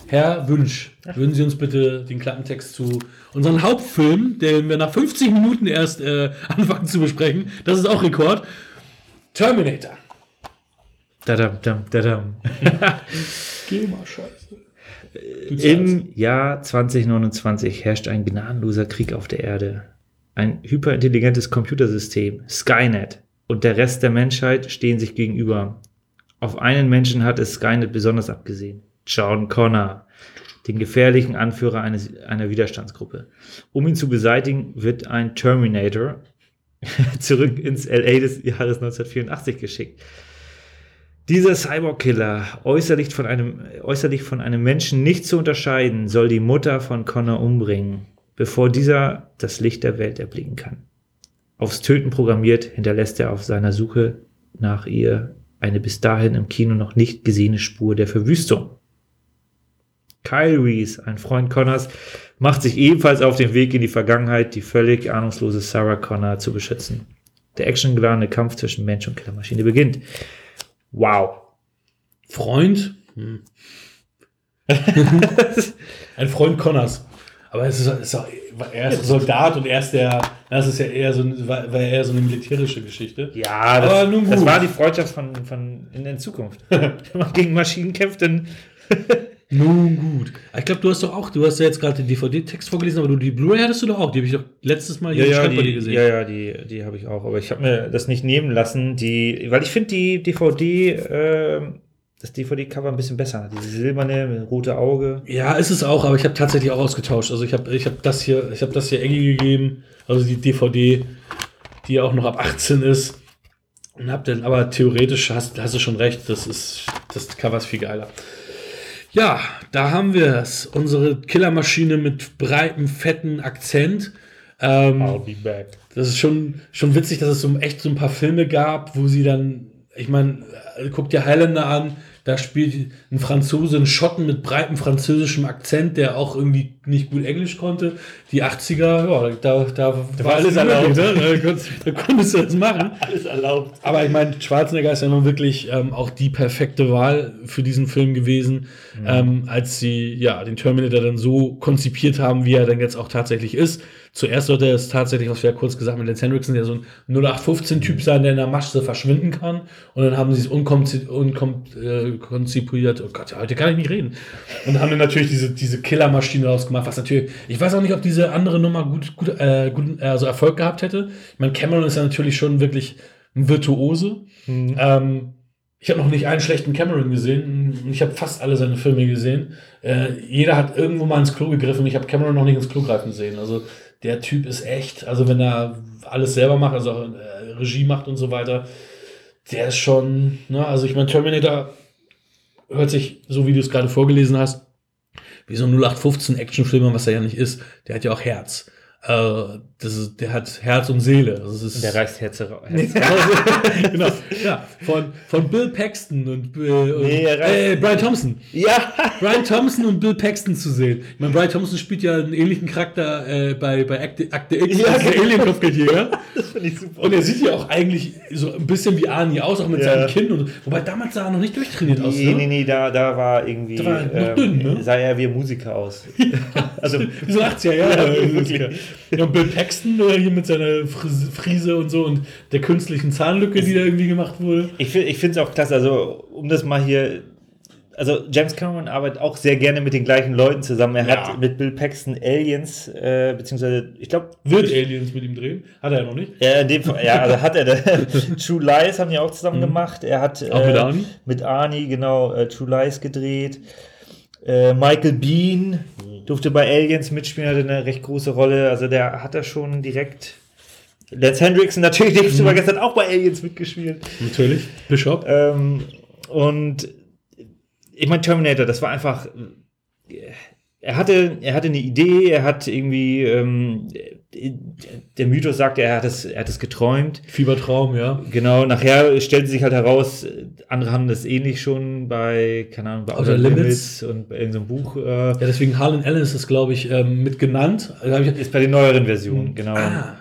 S2: Herr Wünsch, würden Sie uns bitte den Klappentext zu unserem Hauptfilm, den wir nach 50 Minuten erst äh, anfangen zu besprechen, das ist auch Rekord, Terminator.
S3: Dadam, dam, dadam.
S2: Geh mal scheiße.
S3: Im Jahr 2029 herrscht ein gnadenloser Krieg auf der Erde. Ein hyperintelligentes Computersystem, Skynet, und der Rest der Menschheit stehen sich gegenüber. Auf einen Menschen hat es Skynet besonders abgesehen. John Connor, den gefährlichen Anführer eines, einer Widerstandsgruppe. Um ihn zu beseitigen, wird ein Terminator zurück ins LA des Jahres 1984 geschickt. Dieser Cyborg-Killer, äußerlich von, einem, äußerlich von einem Menschen nicht zu unterscheiden, soll die Mutter von Connor umbringen, bevor dieser das Licht der Welt erblicken kann. Aufs Töten programmiert hinterlässt er auf seiner Suche nach ihr eine bis dahin im Kino noch nicht gesehene Spur der Verwüstung. Kyle Reese, ein Freund Connors, macht sich ebenfalls auf den Weg in die Vergangenheit, die völlig ahnungslose Sarah Connor zu beschützen. Der actiongeladene Kampf zwischen Mensch und Killermaschine beginnt. Wow.
S2: Freund? Hm. ein Freund Connors. Aber ist, ist auch, er ist Soldat und er ist der, das ist ja eher so, war, war eher so eine militärische Geschichte.
S3: Ja, das,
S2: Aber nun gut.
S3: das war die Freundschaft von, von in der Zukunft. Wenn man gegen Maschinen kämpft, dann
S2: Nun gut. Ich glaube, du hast doch auch, du hast ja jetzt gerade den DVD-Text vorgelesen, aber du, die Blu-ray hattest du doch auch. Die habe ich doch letztes Mal
S3: ja,
S2: im
S3: ja,
S2: bei dir
S3: die,
S2: gesehen.
S3: ja, ja, die, die habe ich auch. Aber ich habe mir das nicht nehmen lassen, die, weil ich finde die DVD, äh, das DVD-Cover ein bisschen besser. Diese silberne, rote Auge.
S2: Ja, ist es auch, aber ich habe tatsächlich auch ausgetauscht. Also ich habe ich hab das hier, ich habe das hier Engi gegeben, also die DVD, die auch noch ab 18 ist. Und hab dann, aber theoretisch hast, hast du schon recht, das ist, das Cover ist viel geiler. Ja, da haben wir es. Unsere Killermaschine mit breitem, fetten Akzent. Ähm,
S3: be back.
S2: das ist schon, schon witzig, dass es so echt so ein paar Filme gab, wo sie dann, ich meine, guck dir Highlander an, da spielt ein Franzose, ein Schotten mit breitem französischem Akzent, der auch irgendwie nicht gut Englisch konnte. Die 80er, ja, da, da, war alles erlaubt. Ne? Da, konntest, da konntest du das machen.
S3: Alles erlaubt.
S2: Aber ich meine, Schwarzenegger ist ja nun wirklich ähm, auch die perfekte Wahl für diesen Film gewesen, ähm, als sie ja den Terminator dann so konzipiert haben, wie er dann jetzt auch tatsächlich ist. Zuerst sollte es tatsächlich, was wir ja kurz gesagt haben, mit Lance Henriksen, der so ein 0815-Typ sein, der in der Masse verschwinden kann. Und dann haben sie es unkonzipiert, äh, oh Gott, heute kann ich nicht reden. Und haben dann natürlich diese, diese Killermaschine rausgemacht, was natürlich, ich weiß auch nicht, ob diese andere Nummer gut, gut, äh, gut also Erfolg gehabt hätte. Ich meine, Cameron ist ja natürlich schon wirklich ein Virtuose. Ähm, ich habe noch nicht einen schlechten Cameron gesehen. Ich habe fast alle seine Filme gesehen. Äh, jeder hat irgendwo mal ins Klo gegriffen. Ich habe Cameron noch nicht ins Klo greifen sehen. Also der Typ ist echt, also wenn er alles selber macht, also auch äh, Regie macht und so weiter, der ist schon, ne, also ich meine, Terminator hört sich, so wie du es gerade vorgelesen hast, wie so ein 0815 Actionfilm, was er ja nicht ist. Der hat ja auch Herz. Äh, das ist, der hat Herz und Seele. Es ist,
S3: Der reißt Herze raus.
S2: genau. Ja, von, von Bill Paxton und, äh, und
S3: Nee, er
S2: äh, Brian Thompson.
S3: ja!
S2: Brian Thompson und Bill Paxton zu sehen. Ich meine, Brian Thompson spielt ja einen ähnlichen Charakter äh, bei, bei Akte, Akte X,
S3: Ja,
S2: als
S3: genau.
S2: Alien-Kopfgeldjäger.
S3: Das finde ich super.
S2: Und er sieht ja auch eigentlich so ein bisschen wie Arnie aus, auch mit
S3: Ja.
S2: seinem Kinn. Und, wobei damals sah er noch nicht durchtrainiert aus.
S3: Nee,
S2: Ne?
S3: nee, nee, da, da war irgendwie.
S2: Da war noch dünn, ne?
S3: Sah er wie ein Musiker aus. also,
S2: so 80er Jahre.
S3: Ja, wirklich.
S2: Ja, und Bill Paxton äh, hier mit seiner Frise, und so und der künstlichen Zahnlücke, die da irgendwie gemacht wurde.
S3: ich finde es auch klasse, also, um das mal hier. Also, James Cameron arbeitet auch sehr gerne mit den gleichen Leuten zusammen. Er
S2: Ja.
S3: hat mit Bill Paxton Aliens, äh, beziehungsweise, ich glaube,
S2: Wird Aliens mit ihm drehen? Hat er ja noch nicht.
S3: Ja, in dem Fall, ja, also hat er True Lies haben die auch zusammen gemacht. Er hat
S2: Mhm. Auch mit Arnie?
S3: mit Arnie genau äh, True Lies gedreht. Äh, Michael Bean durfte bei Aliens mitspielen, hatte eine recht große Rolle. Also der hat da schon direkt. Lance Hendrickson natürlich, der
S2: Mhm.
S3: hat gestern auch bei Aliens mitgespielt.
S2: Natürlich. Bishop.
S3: Ähm, und ich meine, Terminator, das war einfach. äh, Er hatte, er hatte eine Idee, er hat irgendwie, ähm, der Mythos sagt, er hat es, er hat es geträumt.
S2: Fiebertraum, ja.
S3: Genau, nachher stellte sich halt heraus, andere haben das ähnlich schon bei, keine Ahnung, bei
S2: Outer Limits.
S3: und bei irgendeinem Buch. Äh,
S2: Ja, deswegen Harlan Allen ist das, glaube ich, ähm, mit genannt. Also
S3: ist bei den neueren Versionen, genau.
S2: ah,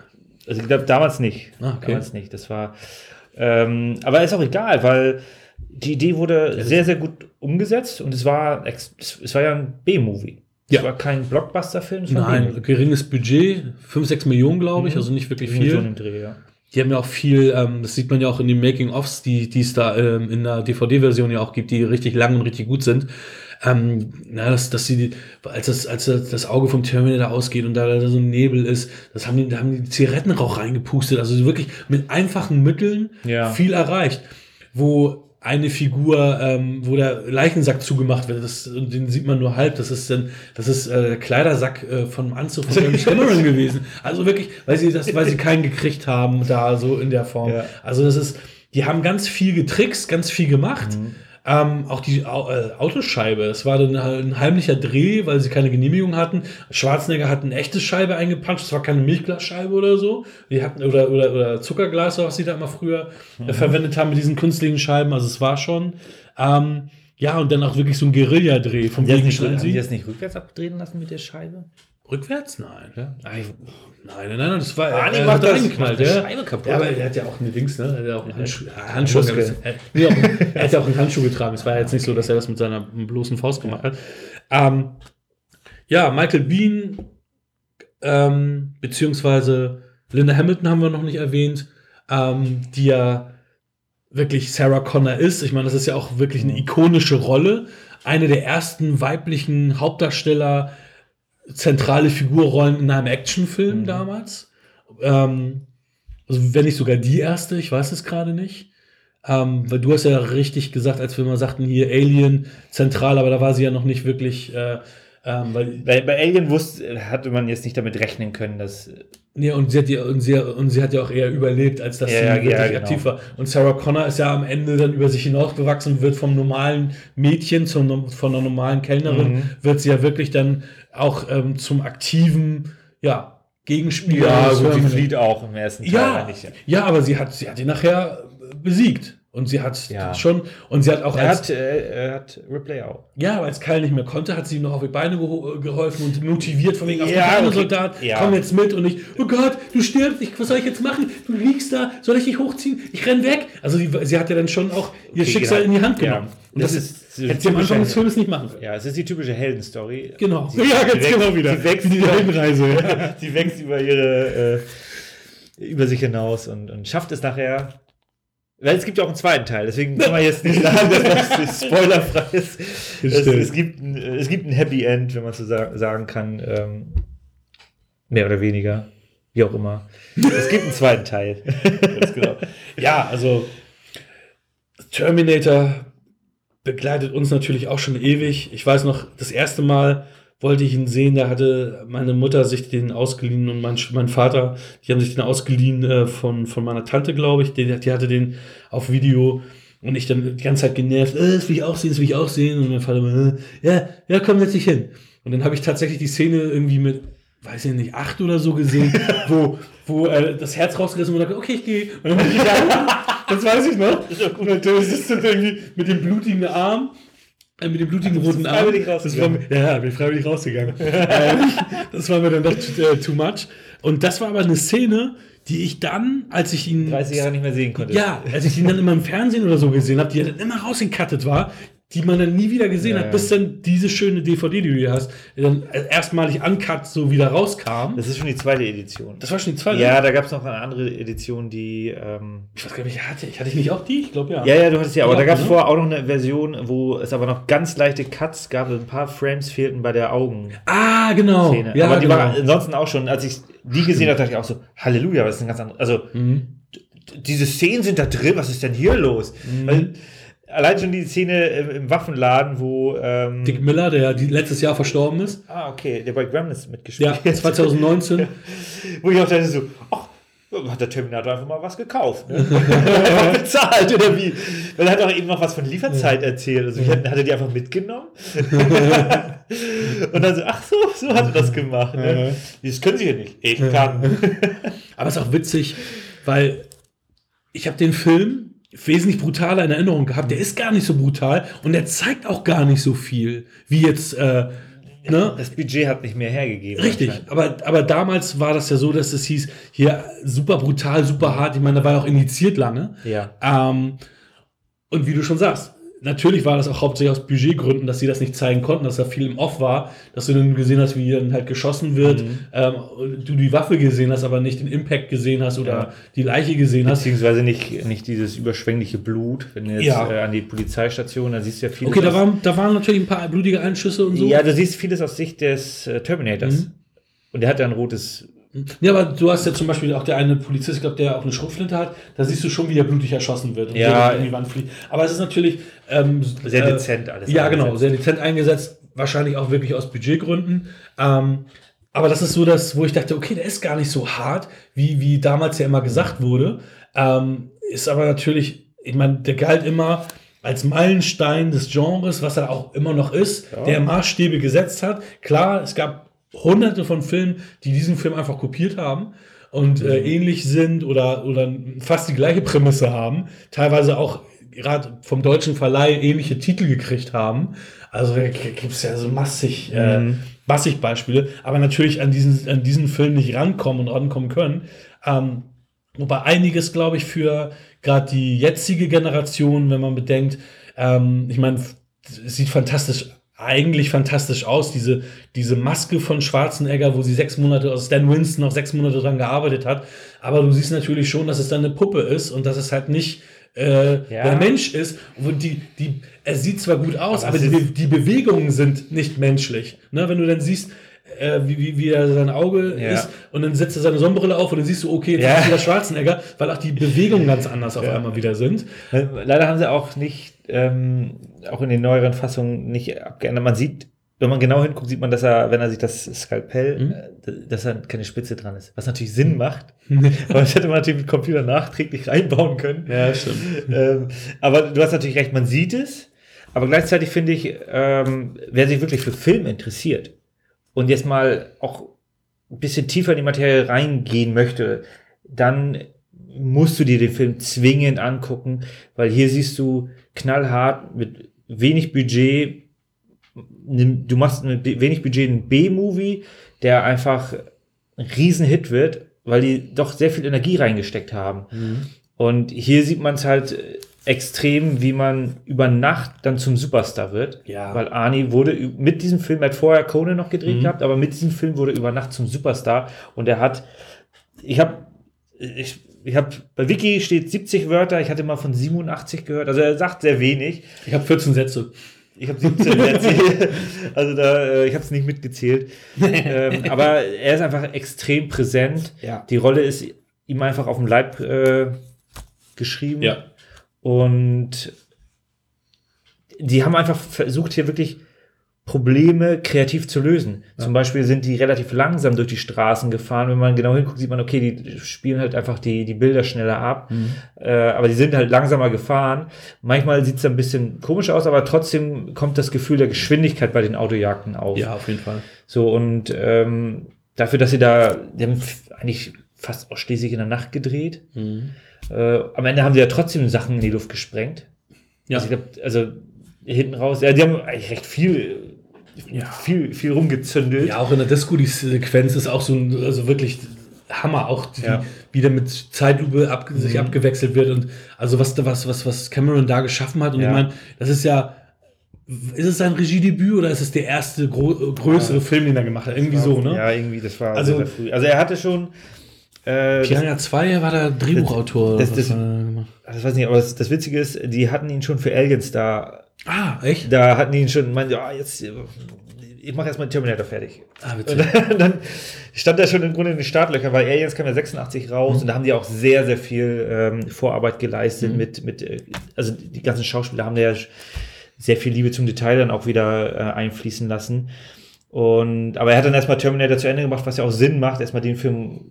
S3: Also ich glaube, damals nicht.
S2: Ah, okay.
S3: Damals nicht. Das war. Ähm, aber ist auch egal, weil die Idee wurde sehr, sehr gut umgesetzt und es war, es war ja ein B-Movie.
S2: Ja.
S3: War kein Blockbuster-Film,
S2: nein,
S3: B-Movie.
S2: geringes Budget, 5, 6 Millionen, glaube ich, also nicht wirklich
S3: so
S2: viel.
S3: im Dreh, ja.
S2: Die haben ja auch viel, ähm, das sieht man ja auch in den Making-ofs, die die es da ähm, in der DVD-Version ja auch gibt, die richtig lang und richtig gut sind. Ähm, na, dass, dass sie, als das, als das das Auge vom Terminator ausgeht und da, da so ein Nebel ist, das haben die, da haben die Zigarettenrauch reingepustet, also wirklich mit einfachen Mitteln
S3: Ja.
S2: viel erreicht. Wo eine Figur, ähm, wo der Leichensack zugemacht wird, das, und den sieht man nur halb, das ist dann, das ist äh, der Kleidersack äh, vom Anzug von James Cameron gewesen. Also wirklich, weil sie das, weil sie keinen gekriegt haben, da so in der Form.
S3: Ja.
S2: Also das ist, die haben ganz viel getrickst, ganz viel gemacht. Ähm, auch die Au äh, Autoscheibe, es war dann halt ein heimlicher Dreh, weil sie keine Genehmigung hatten. Schwarzenegger hat eine echte Scheibe eingepanscht, es war keine Milchglasscheibe oder so. Die hatten, oder, oder, oder Zuckerglas, was sie da immer früher äh, verwendet haben mit diesen künstlichen Scheiben. Also es war schon. Ähm, ja, und dann auch wirklich so ein Guerilla-Dreh vom schneiden
S3: haben die
S2: sie.
S3: das nicht rückwärts abdrehen lassen mit der Scheibe?
S2: Rückwärts? Nein.
S3: Ja.
S2: Nein, nein, nein, nein, das war.
S3: Ah, nee,
S2: er
S3: macht das-
S2: reingeknallt,
S3: macht
S2: ja.
S3: Scheibe kaputt.
S2: Ja, aber er hat ja auch eine Dings, ne? Er hat ja auch einen Handschuh. Ja, Handschuh er, nee, er hat ja auch einen Handschuh getragen. Es war ja jetzt nicht so, dass er das mit seiner bloßen Faust gemacht hat. Ähm, ja, Michael Bean, ähm, beziehungsweise Linda Hamilton haben wir noch nicht erwähnt, ähm, die ja wirklich Sarah Connor ist. Ich meine, das ist ja auch wirklich eine ikonische Rolle. Eine der ersten weiblichen Hauptdarsteller, zentrale Figurrollen in einem Actionfilm damals. Ähm, also wenn nicht sogar die erste, ich weiß es gerade nicht. Ähm, weil du hast ja richtig gesagt, als wir mal sagten, hier Alien zentral, aber da war sie ja noch nicht wirklich, äh, ähm, weil
S3: Bei, bei Alien wusste, hatte man jetzt nicht damit rechnen können, dass.
S2: Nee, und sie, hat ja, und, sie, und sie hat ja auch eher überlebt, als dass
S3: Ja,
S2: sie
S3: ja,
S2: wirklich
S3: genau.
S2: aktiv war. Und Sarah Connor ist ja am Ende dann über sich hinausgewachsen und wird vom normalen Mädchen zum, von einer normalen Kellnerin,
S3: Mhm.
S2: wird sie ja wirklich dann auch ähm, zum aktiven, ja, Gegenspieler.
S3: Ja,
S2: des
S3: gut, die
S2: Terminator.
S3: flieht auch im ersten Teil
S2: Ja, ja, aber sie hat, sie hat ihn nachher besiegt. Und sie hat
S3: Ja.
S2: schon, und sie hat auch
S3: Er
S2: als,
S3: hat, äh, er hat Ripley auch.
S2: ja, aber als Kyle nicht mehr konnte, hat sie ihm noch auf die Beine geho- geholfen und motiviert von wegen auf
S3: Ja,
S2: Beine,
S3: okay.
S2: Soldat,
S3: Ja.
S2: komm jetzt mit und ich, oh Gott, du stirbst, ich, was soll ich jetzt machen? Du liegst da, soll ich dich hochziehen? Ich renn weg. Also die, sie hat ja dann schon auch ihr
S3: Okay,
S2: Schicksal
S3: ja.
S2: in die Hand
S3: Ja.
S2: genommen. Und das,
S3: Das
S2: ist,
S3: so
S2: hätte sie am Anfang des Filmes nicht machen können.
S3: Ja, es ist die typische Heldenstory.
S2: Genau.
S3: Sie-
S2: ja,
S3: sie
S2: ganz
S3: wächst-
S2: genau wieder.
S3: Sie wächst,
S2: die Heldenreise.
S3: sie wächst über ihre, äh, über sich hinaus und, und schafft es nachher. Weil es gibt ja auch einen zweiten Teil, deswegen kann man jetzt nicht sagen, dass das spoilerfrei ist. Es, es, gibt ein, es gibt ein Happy End, wenn man so sa sagen kann. Ähm, mehr oder weniger. Wie auch immer. Es gibt einen zweiten Teil.
S2: Genau. Ja, also Terminator begleitet uns natürlich auch schon ewig. Ich weiß noch, das erste Mal wollte ich ihn sehen, da hatte meine Mutter sich den ausgeliehen und mein, mein Vater, die haben sich den ausgeliehen äh, von, von meiner Tante, glaube ich. Die, die hatte den auf Video und ich dann die ganze Zeit genervt, äh, das will ich auch sehen, das will ich auch sehen. Und mein Vater, äh, ja, ja, komm, setz dich hin. Und dann habe ich tatsächlich die Szene irgendwie mit, weiß ich nicht, acht oder so gesehen, wo, wo äh, das Herz rausgerissen wurde okay, ich gehe. Und dann bin ich gegangen. Das weiß ich noch. Und dann sitzt du irgendwie mit dem blutigen Arm, mit dem blutigen roten Arm.
S3: freiwillig
S2: Das war
S3: rausgegangen.
S2: ja, bin freiwillig rausgegangen. ähm, das war mir dann doch too, äh, too much. Und das war aber eine Szene, die ich dann, als ich ihn
S3: 30 Jahre nicht mehr sehen konnte.
S2: ja, als ich ihn dann immer im Fernsehen oder so gesehen habe, die dann immer rausgekattet war, die man dann nie wieder gesehen
S3: Ja,
S2: hat, bis dann diese schöne DVD, die du hier hast, dann erstmalig uncut so wieder rauskam.
S3: Das ist schon die zweite Edition.
S2: Das war schon die zweite.
S3: Ja, da gab es noch eine andere Edition, die. Ähm,
S2: Ich weiß gar nicht, hatte ich, hatte ich nicht auch die? Ich glaube ja.
S3: ja, ja, du hattest ja, aber
S2: Ja,
S3: da gab es
S2: ne?
S3: vorher auch noch eine Version, wo es aber noch ganz leichte Cuts gab. Ein paar Frames fehlten bei der Augenszene.
S2: Ah, genau. Ja,
S3: aber die
S2: genau.
S3: war ansonsten auch schon, als ich die gesehen habe, dachte ich auch so, Halleluja, was ist ein ganz anderes. Also,
S2: Mhm.
S3: diese Szenen sind da drin, was ist denn hier los? Weil, allein schon die Szene im, Waffenladen, wo. Ähm,
S2: Dick Miller, der letztes Jahr verstorben ist.
S3: ah, okay, der bei Gremlins mitgespielt
S2: Ja, 2019.
S3: Wo ich auch dachte so, ach, hat der Terminator einfach mal was gekauft. Ne? Einfach bezahlt oder wie? Weil er hat auch eben noch was von Lieferzeit erzählt. Also ich, hat er die einfach mitgenommen. und dann so, ach so, so hat er das gemacht. Ne? Das können sie ja nicht. Ich kann.
S2: Aber es ist auch witzig, weil ich habe den Film wesentlich brutaler in Erinnerung gehabt. Der ist gar nicht so brutal und der zeigt auch gar nicht so viel, wie jetzt. Äh, ne?
S3: Das Budget hat nicht mehr hergegeben.
S2: Richtig, aber, aber damals war das ja so, dass es hieß, hier super brutal, super hart. Ich meine, da war ja auch initiiert lange.
S3: Ja.
S2: Ähm, und wie du schon sagst, natürlich war das auch hauptsächlich aus Budgetgründen, dass sie das nicht zeigen konnten, dass da viel im Off war, dass du dann gesehen hast, wie dann halt geschossen wird,
S3: Mhm.
S2: ähm, du die Waffe gesehen hast, aber nicht den Impact gesehen hast oder
S3: Ja.
S2: die Leiche gesehen hast.
S3: Beziehungsweise nicht, nicht dieses überschwängliche Blut. Wenn du jetzt
S2: Ja.
S3: äh, an die Polizeistation, da siehst du ja viel.
S2: Okay, da waren, da waren natürlich ein paar blutige Einschüsse und so.
S3: Ja, du siehst vieles aus Sicht des äh, Terminators.
S2: Mhm.
S3: Und der hat ja ein rotes.
S2: Ja, aber du hast ja zum Beispiel auch der eine Polizist, ich glaube, der auch eine Schrotflinte hat, da siehst du schon, wie er blutig erschossen wird und
S3: Ja.
S2: irgendwie Wand fliegt. Aber es ist natürlich ähm,
S3: Sehr
S2: äh,
S3: dezent alles.
S2: Ja, genau,
S3: eingesetzt.
S2: sehr dezent eingesetzt, wahrscheinlich auch wirklich aus Budgetgründen. Ähm, aber das ist so das, wo ich dachte, okay, der ist gar nicht so hart, wie, wie damals ja immer gesagt wurde. Ähm, ist aber natürlich, ich meine, der galt immer als Meilenstein des Genres, was er auch immer noch ist,
S3: Ja.
S2: der Maßstäbe gesetzt hat. Klar, es gab hunderte von Filmen, die diesen Film einfach kopiert haben und äh, ähnlich sind oder, oder fast die gleiche Prämisse haben. Teilweise auch gerade vom deutschen Verleih ähnliche Titel gekriegt haben. Also gibt es ja so massig, äh,
S3: Mhm.
S2: massig Beispiele, aber natürlich an diesen, an diesen Film nicht rankommen und rankommen können. Ähm, wobei einiges, glaube ich, für gerade die jetzige Generation, wenn man bedenkt, ähm, ich meine, es sieht fantastisch, eigentlich fantastisch aus, diese, diese Maske von Schwarzenegger, wo sie sechs Monate, also Stan Winston noch sechs Monate dran gearbeitet hat. Aber du siehst natürlich schon, dass es dann eine Puppe ist und dass es halt nicht äh,
S3: Ja.
S2: der Mensch ist. Und die, die, er sieht zwar gut aus,
S3: Aber
S2: aber, die, die Bewegungen sind nicht menschlich. Ne? Wenn du dann siehst, äh, wie, wie, wie er sein Auge
S3: Ja.
S2: ist und dann setzt er seine Sonnenbrille auf und dann siehst du, okay, jetzt
S3: Ja.
S2: ist wieder Schwarzenegger, weil auch die Bewegungen ganz anders auf
S3: Ja.
S2: einmal wieder sind.
S3: Leider haben sie auch nicht, ähm, auch in den neueren Fassungen nicht abgeändert. Man sieht, wenn man genau hinguckt, sieht man, dass er, wenn er sich das Skalpell,
S2: Mhm.
S3: äh, dass da keine Spitze dran ist. Was natürlich Sinn macht. Aber das hätte man natürlich mit Computer nachträglich reinbauen können.
S2: Ja, stimmt.
S3: ähm, aber du hast natürlich recht, man sieht es. Aber gleichzeitig finde ich, ähm, wer sich wirklich für Film interessiert und jetzt mal auch ein bisschen tiefer in die Materie reingehen möchte, dann musst du dir den Film zwingend angucken, weil hier siehst du knallhart mit wenig Budget, nimm- du machst mit wenig Budget einen B-Movie, der einfach ein Riesenhit wird, weil die doch sehr viel Energie reingesteckt haben. Und hier sieht man es halt äh, extrem, wie man über Nacht dann zum Superstar wird.
S2: Ja.
S3: Weil Arnie wurde mit diesem Film, er hat vorher Conan noch gedreht
S2: Mhm.
S3: gehabt, aber mit diesem Film wurde er über Nacht zum Superstar. Und er hat, ich habe, ich, ich habe, bei Wiki steht 70 Wörter, ich hatte mal von 87 gehört. Also er sagt sehr wenig.
S2: Ich habe 14 Sätze.
S3: Ich habe 17 erzählt. Also da, äh, ich habe es nicht mitgezählt. ähm, aber er ist einfach extrem präsent.
S2: Ja.
S3: Die Rolle ist ihm einfach auf dem Leib äh, geschrieben.
S2: Ja.
S3: Und die haben einfach versucht, hier wirklich Probleme kreativ zu lösen. Zum Beispiel sind die relativ langsam durch die Straßen gefahren. Wenn man genau hinguckt, sieht man, okay, die spielen halt einfach die, die Bilder schneller ab. Äh, aber die sind halt langsamer gefahren. Manchmal sieht es ein bisschen komisch aus, aber trotzdem kommt das Gefühl der Geschwindigkeit bei den Autojagden auf.
S2: Ja, auf jeden Fall.
S3: So, und ähm, dafür, dass sie da, die haben eigentlich fast ausschließlich in der Nacht gedreht. Äh, am Ende haben sie ja trotzdem Sachen in die Luft gesprengt.
S2: Ja.
S3: Also, glaub, also hinten raus, ja, die haben eigentlich recht viel,
S2: Ja.
S3: viel, viel rumgezündelt.
S2: Ja, auch in der Disco, die Sequenz ist auch so ein, also wirklich Hammer, auch die,
S3: Ja.
S2: wie da mit Zeitlupe ab, sich abgewechselt wird und also was, was, was, was Cameron da geschaffen hat. Und
S3: Ja.
S2: ich meine, das ist ja, ist es sein Regiedebüt oder ist es der erste größere Film, den er gemacht hat? Irgendwie so, ne?
S3: Ja, irgendwie, das war
S2: Also-
S3: sehr, sehr früh. Also er hatte schon, äh, das,
S2: Piranha 2 war der Drehbuchautor.
S3: Das- das-
S2: gemacht?
S3: das weiß ich nicht, aber das, das Witzige ist, die hatten ihn schon für Aliens da,
S2: ah, echt?
S3: da hatten die ihn schon, meinte, ja, jetzt, ich mache erstmal Terminator fertig.
S2: Ah,
S3: Und
S2: witzig.
S3: dann, dann stand er schon im Grunde in den Startlöchern, weil Aliens kam ja 86 raus und da haben die auch sehr, sehr viel ähm, Vorarbeit geleistet mit, mit, äh, also die ganzen Schauspieler haben da ja sehr viel Liebe zum Detail dann auch wieder äh, einfließen lassen. Und, aber er hat dann erstmal Terminator zu Ende gemacht, was ja auch Sinn macht, erstmal den Film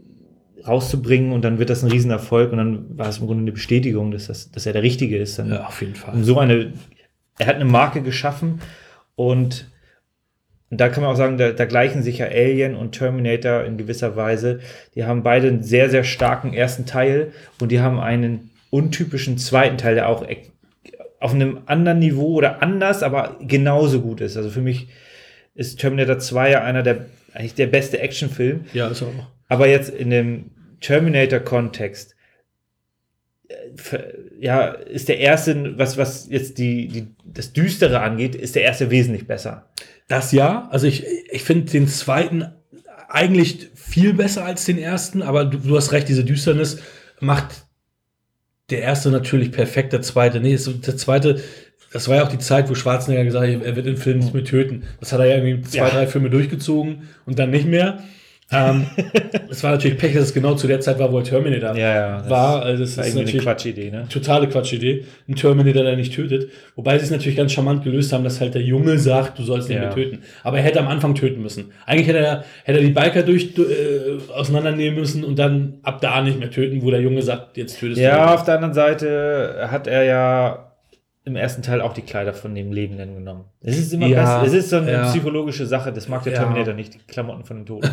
S3: rauszubringen und dann wird das ein Riesenerfolg und dann war es im Grunde eine Bestätigung, dass, das, dass er der Richtige ist. Dann
S2: Ja, auf jeden Fall.
S3: um so eine, er hat eine Marke geschaffen und da kann man auch sagen, da, da gleichen sich ja Alien und Terminator in gewisser Weise. Die haben beide einen sehr, sehr starken ersten Teil und die haben einen untypischen zweiten Teil, der auch auf einem anderen Niveau oder anders, aber genauso gut ist. Also für mich ist Terminator 2 ja einer der, eigentlich der beste Actionfilm.
S2: Ja, ist auch.
S3: Aber jetzt in dem Terminator-Kontext, äh, ja, ist der erste, was, was jetzt die, die, das Düstere angeht, ist der erste wesentlich besser.
S2: Das ja. Also ich, ich finde den zweiten eigentlich viel besser als den ersten, aber du, du hast recht, diese Düsternis macht der erste natürlich perfekt, der zweite. Nee, der zweite, das war ja auch die Zeit, wo Schwarzenegger gesagt hat, er wird den Film nicht mehr töten. Das hat er ja irgendwie zwei,
S3: Ja.
S2: drei Filme durchgezogen und dann nicht mehr. Ähm, es war natürlich Pech, dass es genau zu der Zeit war, wo er Terminator
S3: Ja, ja,
S2: war. Also das
S3: war
S2: ist
S3: irgendwie eine
S2: natürlich
S3: Quatschidee, ne?
S2: totale Quatschidee. Ein Terminator, der nicht tötet. Wobei sie es natürlich ganz charmant gelöst haben, dass halt der Junge sagt, du sollst nicht
S3: Ja.
S2: mehr töten. Aber er hätte am Anfang töten müssen. Eigentlich hätte er, hätte er die Biker durch, äh, auseinandernehmen müssen und dann ab da nicht mehr töten, wo der Junge sagt, jetzt tötest
S3: Ja,
S2: du.
S3: auf der anderen Seite hat er ja im ersten Teil auch die Kleider von dem Lebenden genommen. Es ist immer
S2: Ja,
S3: besser. Es ist so eine
S2: ja.
S3: psychologische Sache. Das mag der
S2: Ja.
S3: Terminator nicht, die Klamotten von den Toten.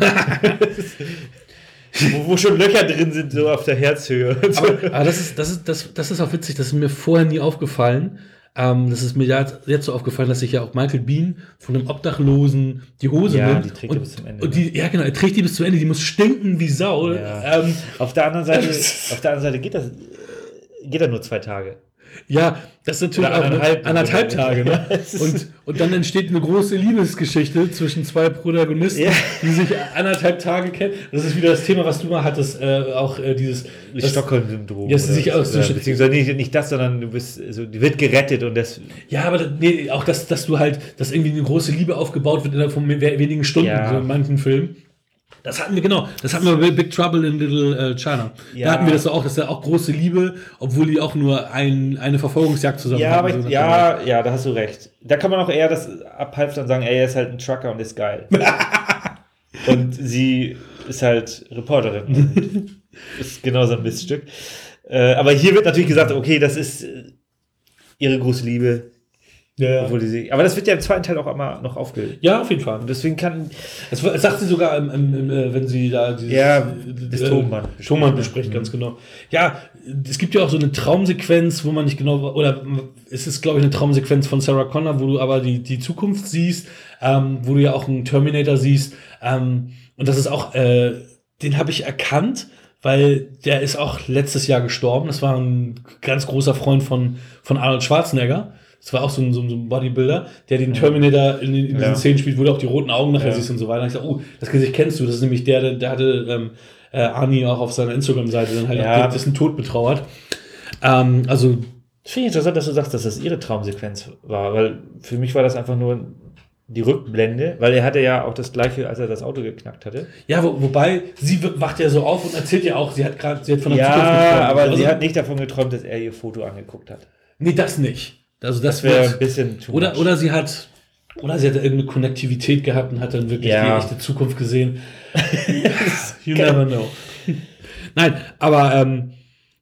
S3: wo, wo schon Löcher drin sind, so auf der Herzhöhe.
S2: Aber, aber das, ist, das, ist, das, das ist auch witzig, das ist mir vorher nie aufgefallen. Ähm, das ist mir jetzt, so aufgefallen, dass sich ja auch Michael Bean von einem Obdachlosen die Hose
S3: Ja,
S2: nimmt.
S3: die trägt
S2: und,
S3: bis zum Ende,
S2: Und die, ja, genau, er trägt die bis zum Ende. Die muss stinken wie Sau.
S3: Ja.
S2: Ähm,
S3: Auf der anderen Seite, auf der anderen Seite geht das, geht er nur zwei Tage.
S2: Ja, das ist natürlich
S3: Oder
S2: auch
S3: anderthalb.
S2: Tage. Ne?
S3: Ja,
S2: Und, und dann entsteht eine große Liebesgeschichte zwischen zwei Protagonisten,
S3: Ja.
S2: die sich anderthalb Tage kennen. Das ist wieder das Thema, was du mal hattest, äh, auch äh, dieses
S3: Das
S2: das-
S3: Stockholm-Syndrom.
S2: Ja, sich auch so-
S3: oder beziehungsweise nicht, nicht das, sondern du bist, so, die wird gerettet und das.
S2: Ja, aber das- nee, auch, dass, dass du halt, dass irgendwie eine große Liebe aufgebaut wird innerhalb von we- wenigen Stunden,
S3: Ja.
S2: so in manchen Filmen. Das hatten wir genau. Das hatten wir bei Big Trouble in Little äh, China.
S3: Ja.
S2: Da hatten wir das auch, dass da auch große Liebe, obwohl die auch nur ein, eine Verfolgungsjagd zusammen
S3: Ja,
S2: hatten. so
S3: ich, ja, ja, da hast du recht. Da kann man auch eher das abhalten und sagen, ey, er ist halt ein Trucker und ist geil. und sie ist halt Reporterin. Ist genauso ein Miststück. Äh, aber hier wird natürlich gesagt, okay, das ist äh, ihre große Liebe.
S2: Ja.
S3: Obwohl die sie, aber das wird ja im zweiten Teil auch immer noch aufgelöst.
S2: ja, auf jeden Fall.
S3: Und deswegen kann,
S2: Das war- das sagt sie sogar, im, im, im, äh, wenn sie da dieses,
S3: Ja,
S2: äh,
S3: das
S2: äh,
S3: Tonband
S2: Tonband
S3: bespricht,
S2: ganz genau. Ja, es gibt ja auch so eine Traumsequenz, wo man nicht genau, oder es ist, glaube ich, eine Traumsequenz von Sarah Connor, wo du aber die, die Zukunft siehst, ähm, wo du ja auch einen Terminator siehst. Ähm, und das ist auch, äh, den habe ich erkannt, weil der ist auch letztes Jahr gestorben. Das war ein ganz großer Freund von, von Arnold Schwarzenegger. Das war auch so ein, so ein Bodybuilder, der den Terminator in, in diesen
S3: Ja.
S2: Szenen spielt, wo du auch die roten Augen nachher
S3: Ja.
S2: siehst und so weiter. Und ich sag, oh, das Gesicht kennst du. Das ist nämlich der, der, der hatte ähm, äh, Arnie auch auf seiner Instagram-Seite dann halt
S3: Ja.
S2: dessen Tod betrauert. Ähm, also,
S3: Das finde ich interessant, dass du sagst, dass das ihre Traumsequenz war, weil für mich war das einfach nur die Rückblende, weil er hatte ja auch das gleiche, als er das Auto geknackt hatte.
S2: ja, wo, wobei, sie wacht ja so auf und erzählt ja auch, sie hat gerade, sie hat von der
S3: Ja,
S2: geträumt.
S3: aber
S2: also,
S3: sie hat nicht davon geträumt, dass er ihr Foto angeguckt hat.
S2: Nee, das nicht. Also das,
S3: Das wäre ein bisschen too
S2: Oder,
S3: much.
S2: oder sie hat, oder sie hat irgendeine Konnektivität gehabt und hat dann wirklich
S3: Ja.
S2: die echte Zukunft gesehen. you never know. Nein, aber ähm,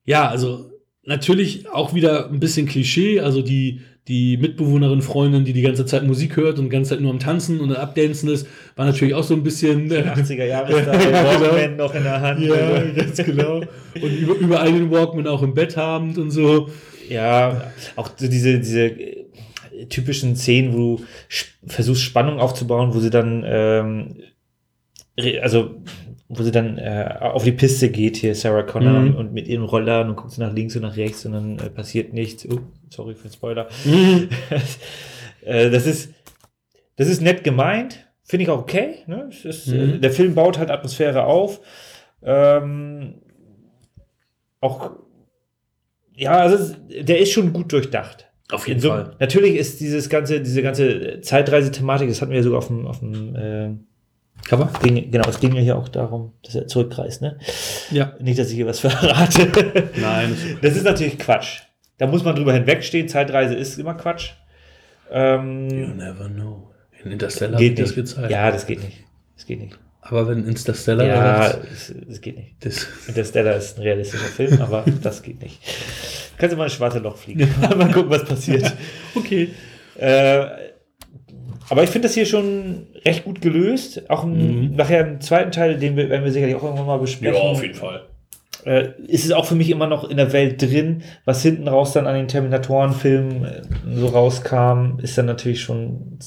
S2: ja, also natürlich auch wieder ein bisschen Klischee. Also die, die Mitbewohnerin, Freundin, die die ganze Zeit Musik hört und die ganze Zeit nur am Tanzen und Abdancen ist, war natürlich auch so ein bisschen. Äh,
S3: 80er Jahre
S2: Ja,
S3: Walkman
S2: genau.
S3: noch in der Hand.
S2: ja, ganz genau. Und über, überall den Walkman auch im Bett habend und so.
S3: Ja, auch so diese, diese äh, typischen Szenen, wo du versuchst, Spannung aufzubauen, wo sie dann, ähm, also, wo sie dann äh, auf die Piste geht, hier Sarah Connor,
S2: Mhm.
S3: und mit ihrem Roller und guckt sie nach links und nach rechts und dann äh, passiert nichts. Oh, sorry für den Spoiler. äh, das ist, das ist nett gemeint, finde ich auch okay. Ne? Ist, äh,
S2: Mhm.
S3: der Film baut halt Atmosphäre auf. Ähm, auch, ja, also der ist schon gut durchdacht.
S2: Auf jeden
S3: so-
S2: Fall.
S3: Natürlich ist dieses ganze, diese ganze Zeitreise-Thematik, das hatten wir ja sogar auf dem, auf dem äh,
S2: Cover?
S3: ging, genau, es ging ja hier auch darum, dass er zurückreist, ne?
S2: Ja.
S3: Nicht, dass ich hier was verrate.
S2: Nein, das ist
S3: Das ist natürlich Quatsch. Da muss man drüber hinwegstehen. Zeitreise ist immer Quatsch.
S2: You
S3: Ähm,
S2: never know. In Interstellar
S3: geht
S2: das gezeigt.
S3: Ja, das geht nicht. Das geht nicht.
S2: Aber wenn Interstellar
S3: Ja,
S2: das,
S3: es, es geht nicht.
S2: das,
S3: Interstellar ist ein realistischer Film, aber das geht nicht. Kannst du mal ins schwarze Loch fliegen. mal gucken, was passiert.
S2: okay.
S3: Äh, aber ich finde das hier schon recht gut gelöst. Auch im,
S2: Mhm.
S3: nachher im zweiten Teil, den wir, werden wir sicherlich auch irgendwann mal besprechen.
S2: Fall.
S3: äh, ist es auch für mich immer noch in der Welt drin. Was hinten raus dann an den Terminatoren-Filmen äh, so rauskam, ist dann natürlich schon.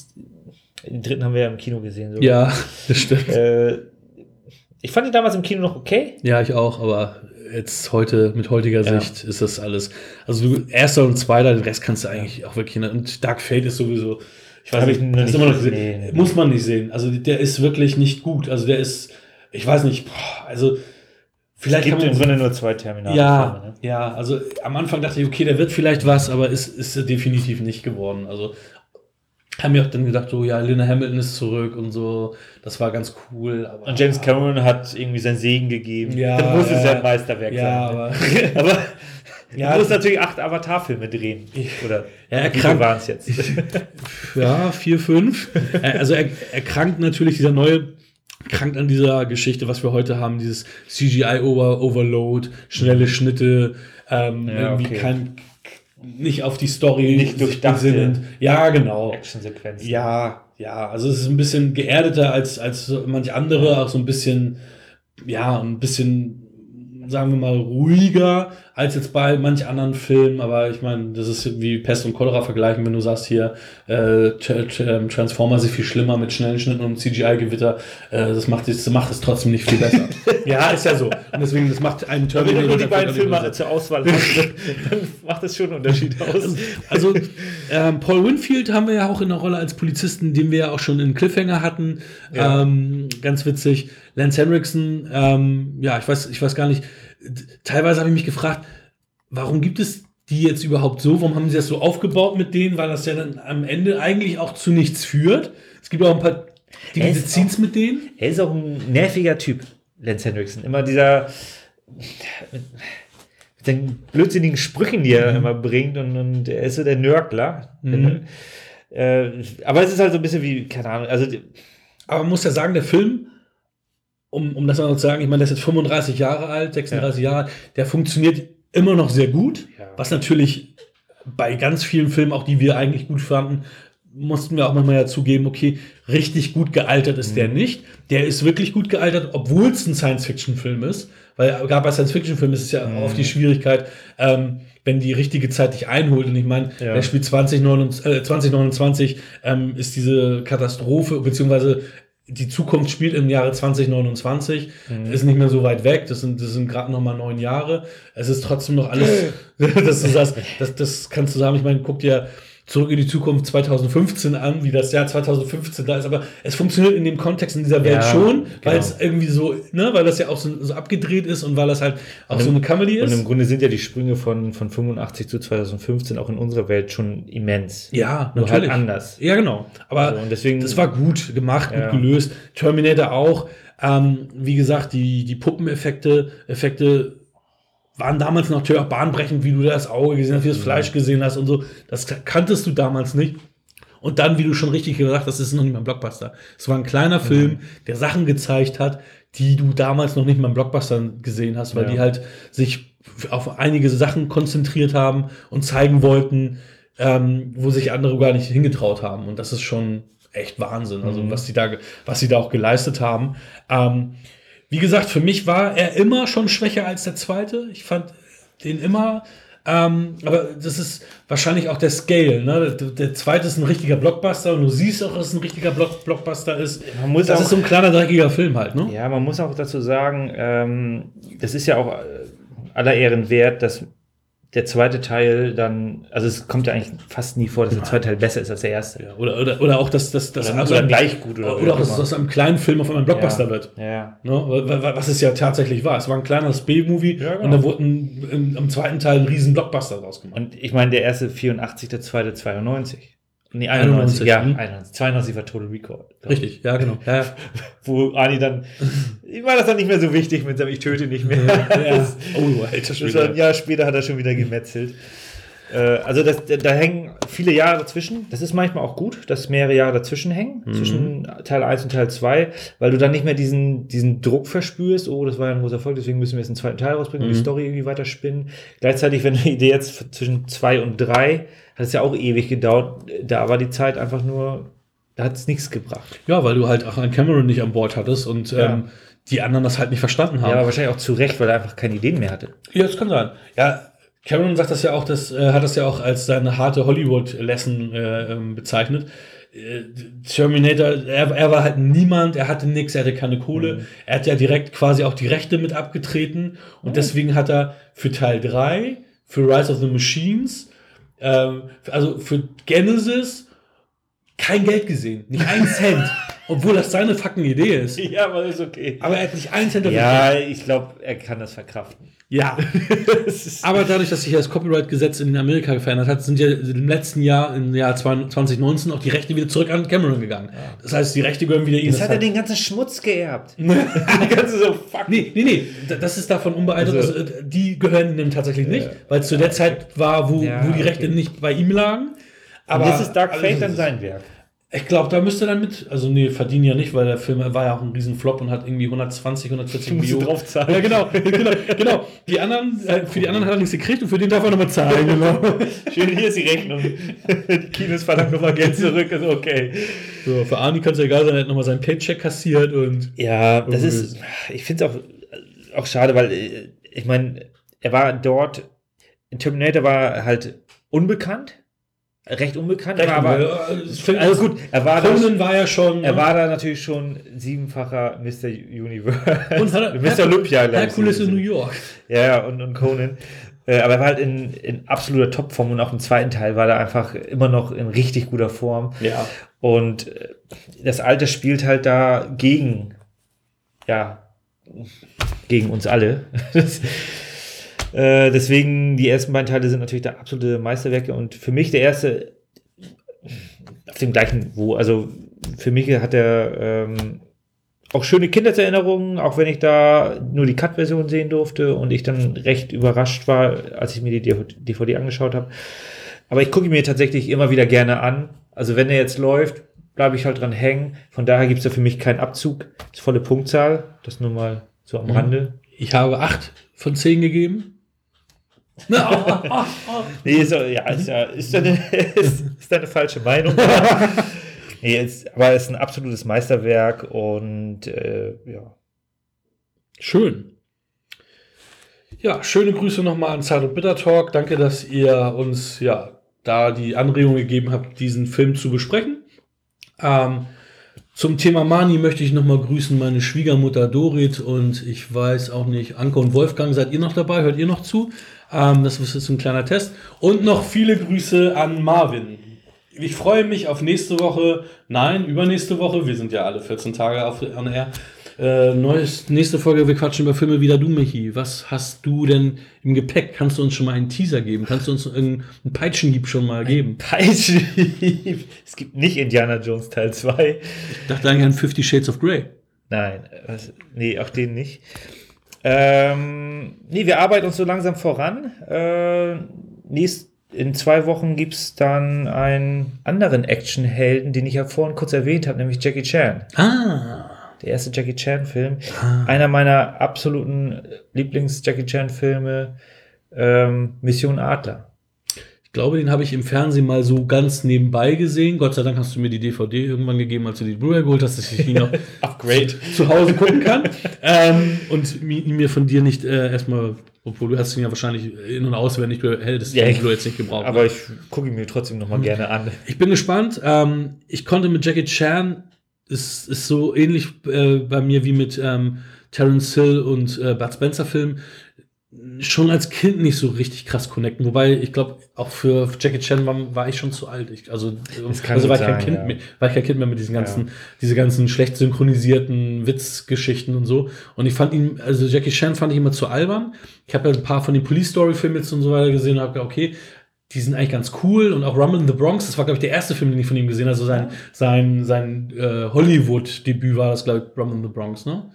S3: Den dritten haben wir ja im Kino gesehen. So.
S2: Ja, das stimmt.
S3: Äh, ich fand ihn damals im Kino noch okay.
S2: Ja, ich auch, aber jetzt heute, mit heutiger
S3: Ja.
S2: Sicht, ist das alles. Also du, erster und zweiter, den Rest kannst du eigentlich auch wirklich. Und Dark Fate ist sowieso. Ich weiß
S3: Hab
S2: nicht,
S3: ich noch nicht
S2: immer noch
S3: gesehen. Nee, nee.
S2: Muss man nicht sehen. Also der ist wirklich nicht gut. Also der ist, ich weiß nicht, boah, also
S3: Es
S2: vielleicht
S3: gibt
S2: kann
S3: im. Grunde nur zwei Terminale.
S2: Ja,
S3: ne?
S2: ja, also am Anfang dachte ich, okay, der wird vielleicht was, aber ist, ist definitiv nicht geworden. Also haben mir auch dann gedacht, so, ja, Lena Hamilton ist zurück und so, das war ganz cool. Aber,
S3: Und James Cameron hat irgendwie seinen Segen gegeben.
S2: Ja,
S3: Dann muss es
S2: ja.
S3: ja ein Meisterwerk
S2: Ja,
S3: sein.
S2: aber
S3: ne? aber
S2: Ja.
S3: er muss natürlich acht Avatar-Filme drehen. Oder
S2: Ja, er
S3: wie waren es jetzt?
S2: Ja, vier, fünf. Also er, er krankt natürlich, dieser neue krankt an dieser Geschichte, was wir heute haben, dieses CGI-Overload, schnelle Schnitte, ähm,
S3: Ja,
S2: irgendwie
S3: okay.
S2: kein, nicht auf die Story
S3: Nicht
S2: besinnend. Ja, genau.
S3: Actionsequenzen.
S2: Ja, ja, also es ist ein bisschen geerdeter als, als manch andere, auch so ein bisschen, ja, ein bisschen, sagen wir mal, ruhiger als jetzt bei manch anderen Filmen, aber ich meine, das ist wie Pest und Cholera vergleichen, wenn du sagst hier, äh, Tra- Transformers ist viel schlimmer mit schnellen Schnitten und CGI-Gewitter, äh, das macht es das macht es trotzdem nicht viel besser. ja, ist ja so. Und deswegen, das macht einen
S3: Wenn du
S2: Terminator.
S3: nur die beiden Filme zur Auswahl hast, dann dann macht das schon einen Unterschied aus.
S2: Also ähm, Paul Winfield haben wir ja auch in der Rolle als Polizisten, den wir ja auch schon in Cliffhanger hatten.
S3: Ja.
S2: Ähm, ganz witzig. Lance Henriksen, ähm, ja, ich weiß, ich weiß gar nicht. Teilweise habe ich mich gefragt, warum gibt es die jetzt überhaupt so? Warum haben sie das so aufgebaut mit denen? Weil das ja dann am Ende eigentlich auch zu nichts führt. Es gibt auch ein paar diese Scenes mit denen.
S3: Er ist auch ein nerviger Typ, Lance Henriksen. Immer dieser mit den blödsinnigen Sprüchen, die er immer bringt und, und er ist so der Nörgler.
S2: Mhm.
S3: Äh, aber es ist halt so ein bisschen wie, keine Ahnung, also
S2: Aber man muss ja sagen, der Film, um, um das mal zu sagen, ich meine, der ist jetzt 35 Jahre alt, 36 Jahre alt, der funktioniert immer noch sehr gut.
S3: Ja.
S2: Was natürlich bei ganz vielen Filmen, auch die wir eigentlich gut fanden, mussten wir auch manchmal ja zugeben, okay, richtig gut gealtert ist
S3: Mhm.
S2: der nicht. Der ist wirklich gut gealtert, obwohl es ein Science-Fiction-Film ist. Weil gerade bei Science-Fiction-Filmen ist es ja
S3: Mhm.
S2: oft die Schwierigkeit, ähm, wenn die richtige Zeit dich einholt. Und ich meine,
S3: Ja.
S2: der spielt 2029, äh, 2029 ähm, ist diese Katastrophe, beziehungsweise die Zukunft spielt im Jahre 2029,
S3: Mhm.
S2: ist nicht mehr so weit weg, das sind, das sind gerade noch mal neun Jahre. Es ist trotzdem noch alles, dass du sagst, das, das kannst du sagen, ich meine, guck dir zurück in die Zukunft 2015 an, wie das Jahr 2015 da ist, aber es funktioniert in dem Kontext in dieser Welt
S3: Ja,
S2: schon, weil
S3: genau.
S2: es irgendwie so, ne, weil das ja auch so, so abgedreht ist und weil das halt auch so eine Comedy
S3: und
S2: ist.
S3: im Grunde sind ja die Sprünge von, von 85 zu 2015 auch in unserer Welt schon immens.
S2: ja,
S3: Nur
S2: natürlich.
S3: halt anders.
S2: Ja, genau. Aber
S3: Also, und deswegen-
S2: das war gut gemacht, gut
S3: Ja.
S2: gelöst. Terminator auch. Ähm, wie gesagt, die, die Puppeneffekte, Effekte waren damals natürlich auch bahnbrechend, wie du das Auge gesehen hast, wie du das Fleisch gesehen hast und so. Das kanntest du damals nicht. Und dann, wie du schon richtig gesagt hast, das ist noch nicht mal ein Blockbuster. Es war ein kleiner Film, der Sachen gezeigt hat, die du damals noch nicht mal im Blockbuster gesehen hast, weil
S3: Ja.
S2: die halt sich auf einige Sachen konzentriert haben und zeigen wollten, ähm, wo sich andere gar nicht hingetraut haben. Und das ist schon echt Wahnsinn, also was sie da, was sie da auch geleistet haben. Ähm, wie gesagt, für mich war er immer schon schwächer als der zweite. Ich fand den immer. Ähm, aber das ist wahrscheinlich auch der Scale. Ne? Der, der zweite ist ein richtiger Blockbuster und du siehst auch, dass es ein richtiger Block, Blockbuster ist.
S3: Man muss
S2: das
S3: auch-
S2: ist so ein kleiner, dreckiger Film halt. Ne?
S3: Ja, man muss auch dazu sagen, ähm, das ist ja auch äh, aller Ehren wert, dass der zweite Teil dann, also es kommt ja eigentlich fast nie vor, dass der zweite Teil besser ist als der erste.
S2: Ja, Oder, oder, oder auch, dass das,
S3: Oder- oder gleich gut oder
S2: Oder,
S3: auch
S2: dass aus einem kleinen Film auf einmal ein Blockbuster
S3: ja.
S2: wird.
S3: Ja.
S2: Ne? Wa- wa- Was es ja tatsächlich war. Es war ein kleines B-Movie
S3: Ja, genau.
S2: und da wurde ein, im, im zweiten Teil ein riesen Blockbuster draus gemacht.
S3: Und ich meine, der erste 84, der zweite 92. Nee, 91,
S2: 91,
S3: ja,
S2: mhm.
S3: 91. 92 war Total Recall.
S2: Richtig, ja, genau. Ja.
S3: Wo Ani dann, ich war das dann nicht mehr so wichtig mit seinem Ich töte nicht mehr.
S2: ja.
S3: Das,
S2: Oh, alter Schwede.
S3: ein Jahr später hat er schon wieder gemetzelt. Äh, also das, da hängen viele Jahre dazwischen. Das ist manchmal auch gut, dass mehrere Jahre dazwischen hängen,
S2: Mhm.
S3: zwischen Teil 1 und Teil 2, weil du dann nicht mehr diesen, diesen Druck verspürst, oh, das war ja ein großer Erfolg, deswegen müssen wir jetzt einen zweiten Teil rausbringen und die
S2: Mhm.
S3: Story irgendwie weiter spinnen. Gleichzeitig, wenn die Idee jetzt zwischen 2 und 3, hat es ja auch ewig gedauert, da war die Zeit einfach nur, da hat es nichts gebracht.
S2: Ja, weil du halt auch einen Cameron nicht an Bord hattest und
S3: Ja.
S2: ähm, die anderen das halt nicht verstanden haben.
S3: Ja, aber wahrscheinlich auch zu Recht, weil er einfach keine Ideen mehr hatte.
S2: Ja, das kann sein. Ja, Cameron sagt das ja auch, das äh, hat das ja auch als seine harte Hollywood-Lesson äh, ähm, bezeichnet. Äh, Terminator, er, er war halt niemand, er hatte nichts, er hatte keine Kohle. Er hat ja direkt quasi auch die Rechte mit abgetreten und deswegen hat er für Teil 3, für Rise of the Machines, ähm, also für Genesis kein Geld gesehen, nicht einen Cent, obwohl das seine fucking Idee ist.
S3: Ja, aber ist okay.
S2: Aber er hat nicht einen Cent dafür
S3: Ja, ich glaube, er kann das verkraften.
S2: ja. Aber dadurch, dass sich das Copyright-Gesetz in Amerika verändert hat, sind ja im letzten Jahr, im Jahr 2019, auch die Rechte wieder zurück an Cameron gegangen. Das heißt, die Rechte gehören wieder ihm.
S3: Jetzt hat er den ganzen Schmutz geerbt. die ganze so, fuck.
S2: Nee, nee, nee, da- das ist davon unbeeindruckt.
S3: Also-
S2: Also, äh, die gehören ihm tatsächlich nicht, weil es zu der Zeit war, wo,
S3: Ja,
S2: wo die Rechte
S3: okay.
S2: nicht bei ihm lagen.
S3: Aber
S2: Aber
S3: das ist Dark
S2: also,
S3: Fate dann sein Werk.
S2: Ich glaube, da müsste er dann mit, also nee, verdienen ja nicht, weil der Film war ja auch ein Riesenflop und hat irgendwie 120, 140
S3: musst
S2: Millionen.
S3: draufzahlen.
S2: Ja, genau, genau, genau. Die anderen, äh, für die anderen hat er nichts gekriegt und für den darf er nochmal zahlen, genau.
S3: Schön, hier ist die Rechnung. Die Kinos verlangen nochmal Geld zurück, ist okay.
S2: So, für Arnie kann es ja egal sein, er hat nochmal seinen Paycheck kassiert und
S3: Ja, das ist, ich finde es auch, auch schade, weil äh, ich meine, er war dort, in Terminator war halt unbekannt, recht unbekannt, war aber,
S2: aber,
S3: also gut, er war da,
S2: war ja schon.
S3: er war da natürlich schon siebenfacher Mr. Universe.
S2: und hat,
S3: Mr. Olympia,
S2: Herkules
S3: so
S2: in New. York.
S3: Ja, ja, und, und Conan. Äh, aber er war halt in, in absoluter Topform und auch im zweiten Teil war er einfach immer noch in richtig guter Form.
S2: Ja.
S3: Und äh, das Alter spielt halt da gegen, ja, gegen uns alle. Äh, deswegen, die ersten beiden Teile sind natürlich da absolute Meisterwerke und für mich der erste auf dem gleichen Niveau. Also für mich hat er ähm, auch schöne Kindheitserinnerungen, auch wenn ich da nur die Cut-Version sehen durfte und ich dann recht überrascht war, als ich mir die DVD angeschaut habe. Aber ich gucke mir tatsächlich immer wieder gerne an. Also wenn er jetzt läuft, bleibe ich halt dran hängen. Von daher gibt es da für mich keinen Abzug. Das ist volle Punktzahl. Das nur mal so am
S2: Mhm.
S3: Rande.
S2: Ich habe acht von zehn gegeben.
S3: Nee, ist, ja, ist, ja, ist, deine, ist, ist deine falsche Meinung. nee, ist, aber es ist ein absolutes Meisterwerk und äh, ja.
S2: Schön. Ja, schöne Grüße nochmal an Zeit und Bitter Talk. Danke, dass ihr uns ja da die Anregung gegeben habt, diesen Film zu besprechen. Ähm, zum Thema Mani möchte ich nochmal grüßen meine Schwiegermutter Dorit und ich weiß auch nicht, Anke und Wolfgang, seid ihr noch dabei? Hört ihr noch zu? Ähm, das ist jetzt ein kleiner Test. Und noch viele Grüße an Marvin. Ich freue mich auf nächste Woche, nein, übernächste Woche, wir sind ja alle 14 Tage auf on air. Äh, neues, nächste Folge, wir quatschen über Filme wieder du, Michi. Was hast du denn im Gepäck? Kannst du uns schon mal einen Teaser geben? Kannst du uns einen Peitschenhieb schon mal geben?
S3: Peitschenhieb. Es gibt nicht Indiana Jones Teil 2.
S2: Ich dachte eigentlich an Fifty Shades of Grey.
S3: Nein, was, nee, auch den nicht. Ähm, nee, wir arbeiten uns so langsam voran. Äh, nächst, in zwei Wochen gibt es dann einen anderen Actionhelden, den ich ja vorhin kurz erwähnt habe, nämlich Jackie Chan.
S2: Ah.
S3: Der erste Jackie Chan-Film. Einer meiner absoluten Lieblings-Jackie Chan-Filme, ähm, Mission Adler.
S2: Ich glaube, den habe ich im Fernsehen mal so ganz nebenbei gesehen. Gott sei Dank hast du mir die DVD irgendwann gegeben, als du die Blu-ray geholt hast, dass ich ihn noch
S3: Upgrade.
S2: zu Hause gucken kann. ähm, und mir von dir nicht äh, erstmal, obwohl du hast ihn ja wahrscheinlich in- und auswendig, du hättest
S3: Ja,
S2: den jetzt nicht gebraucht.
S3: Aber ich gucke ihn mir trotzdem noch mal gerne an.
S2: Ich bin gespannt. Ähm, ich konnte mit Jackie Chan, ist, ist so ähnlich äh, bei mir wie mit ähm, Terence Hill und äh, Bud Spencer Filmen, schon als Kind nicht so richtig krass connecten. Wobei, ich glaube, auch für Jackie Chan war, war ich schon zu alt. Ich, also also war, ich kein
S3: sein,
S2: kind
S3: ja.
S2: mehr, war ich kein Kind mehr mit diesen ganzen, diese ganzen schlecht synchronisierten Witzgeschichten und so. Und ich fand ihn, also Jackie Chan fand ich immer zu albern. Ich habe ja ein paar von den Police Story Filmen jetzt und so weiter gesehen und habe gedacht, okay, die sind eigentlich ganz cool und auch Rumble in the Bronx, das war, glaube ich, der erste Film, den ich von ihm gesehen habe. Also sein, sein, sein äh, Hollywood-Debüt war das, glaube ich, Rumble in the Bronx, ne?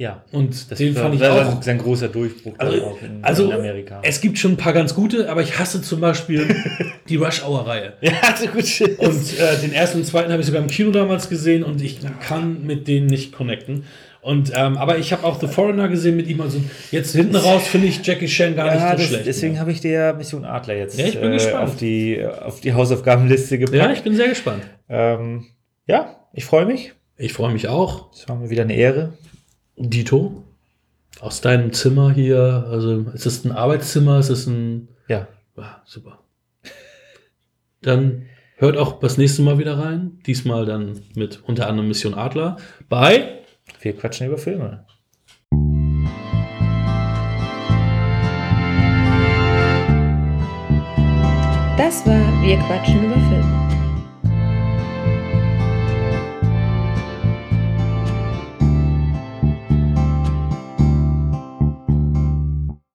S3: Ja.
S2: Und
S3: Das
S2: den
S3: war-
S2: fand ich auch.
S3: sein großer Durchbruch
S2: Also,
S3: auch in,
S2: also
S3: in Amerika.
S2: es gibt schon ein paar ganz gute, aber ich hasse zum Beispiel die Rush Hour Reihe.
S3: ja, so gut.
S2: Und äh, den ersten und zweiten habe ich sogar im Kino damals gesehen und ich kann mit denen nicht connecten. Und ähm, aber ich habe auch The Foreigner gesehen mit ihm. Also jetzt hinten raus finde ich Jackie Chan gar
S3: ja,
S2: nicht so
S3: das,
S2: schlecht.
S3: deswegen habe ich dir Mission Adler jetzt
S2: Ja, ich bin
S3: äh,
S2: gespannt.
S3: auf die auf die Hausaufgabenliste gepackt.
S2: ja, ich bin sehr gespannt.
S3: ähm, ja, ich freue mich.
S2: Ich freue mich auch.
S3: Das war mir wieder eine Ehre.
S2: Dito, aus deinem Zimmer hier, also ist es ein Arbeitszimmer, ist es ein.
S3: Ja,
S2: Ah, super. Dann hört auch das nächste Mal wieder rein. Diesmal dann mit unter anderem Mission Adler bei.
S3: wir quatschen über Filme.
S1: Das war Wir quatschen über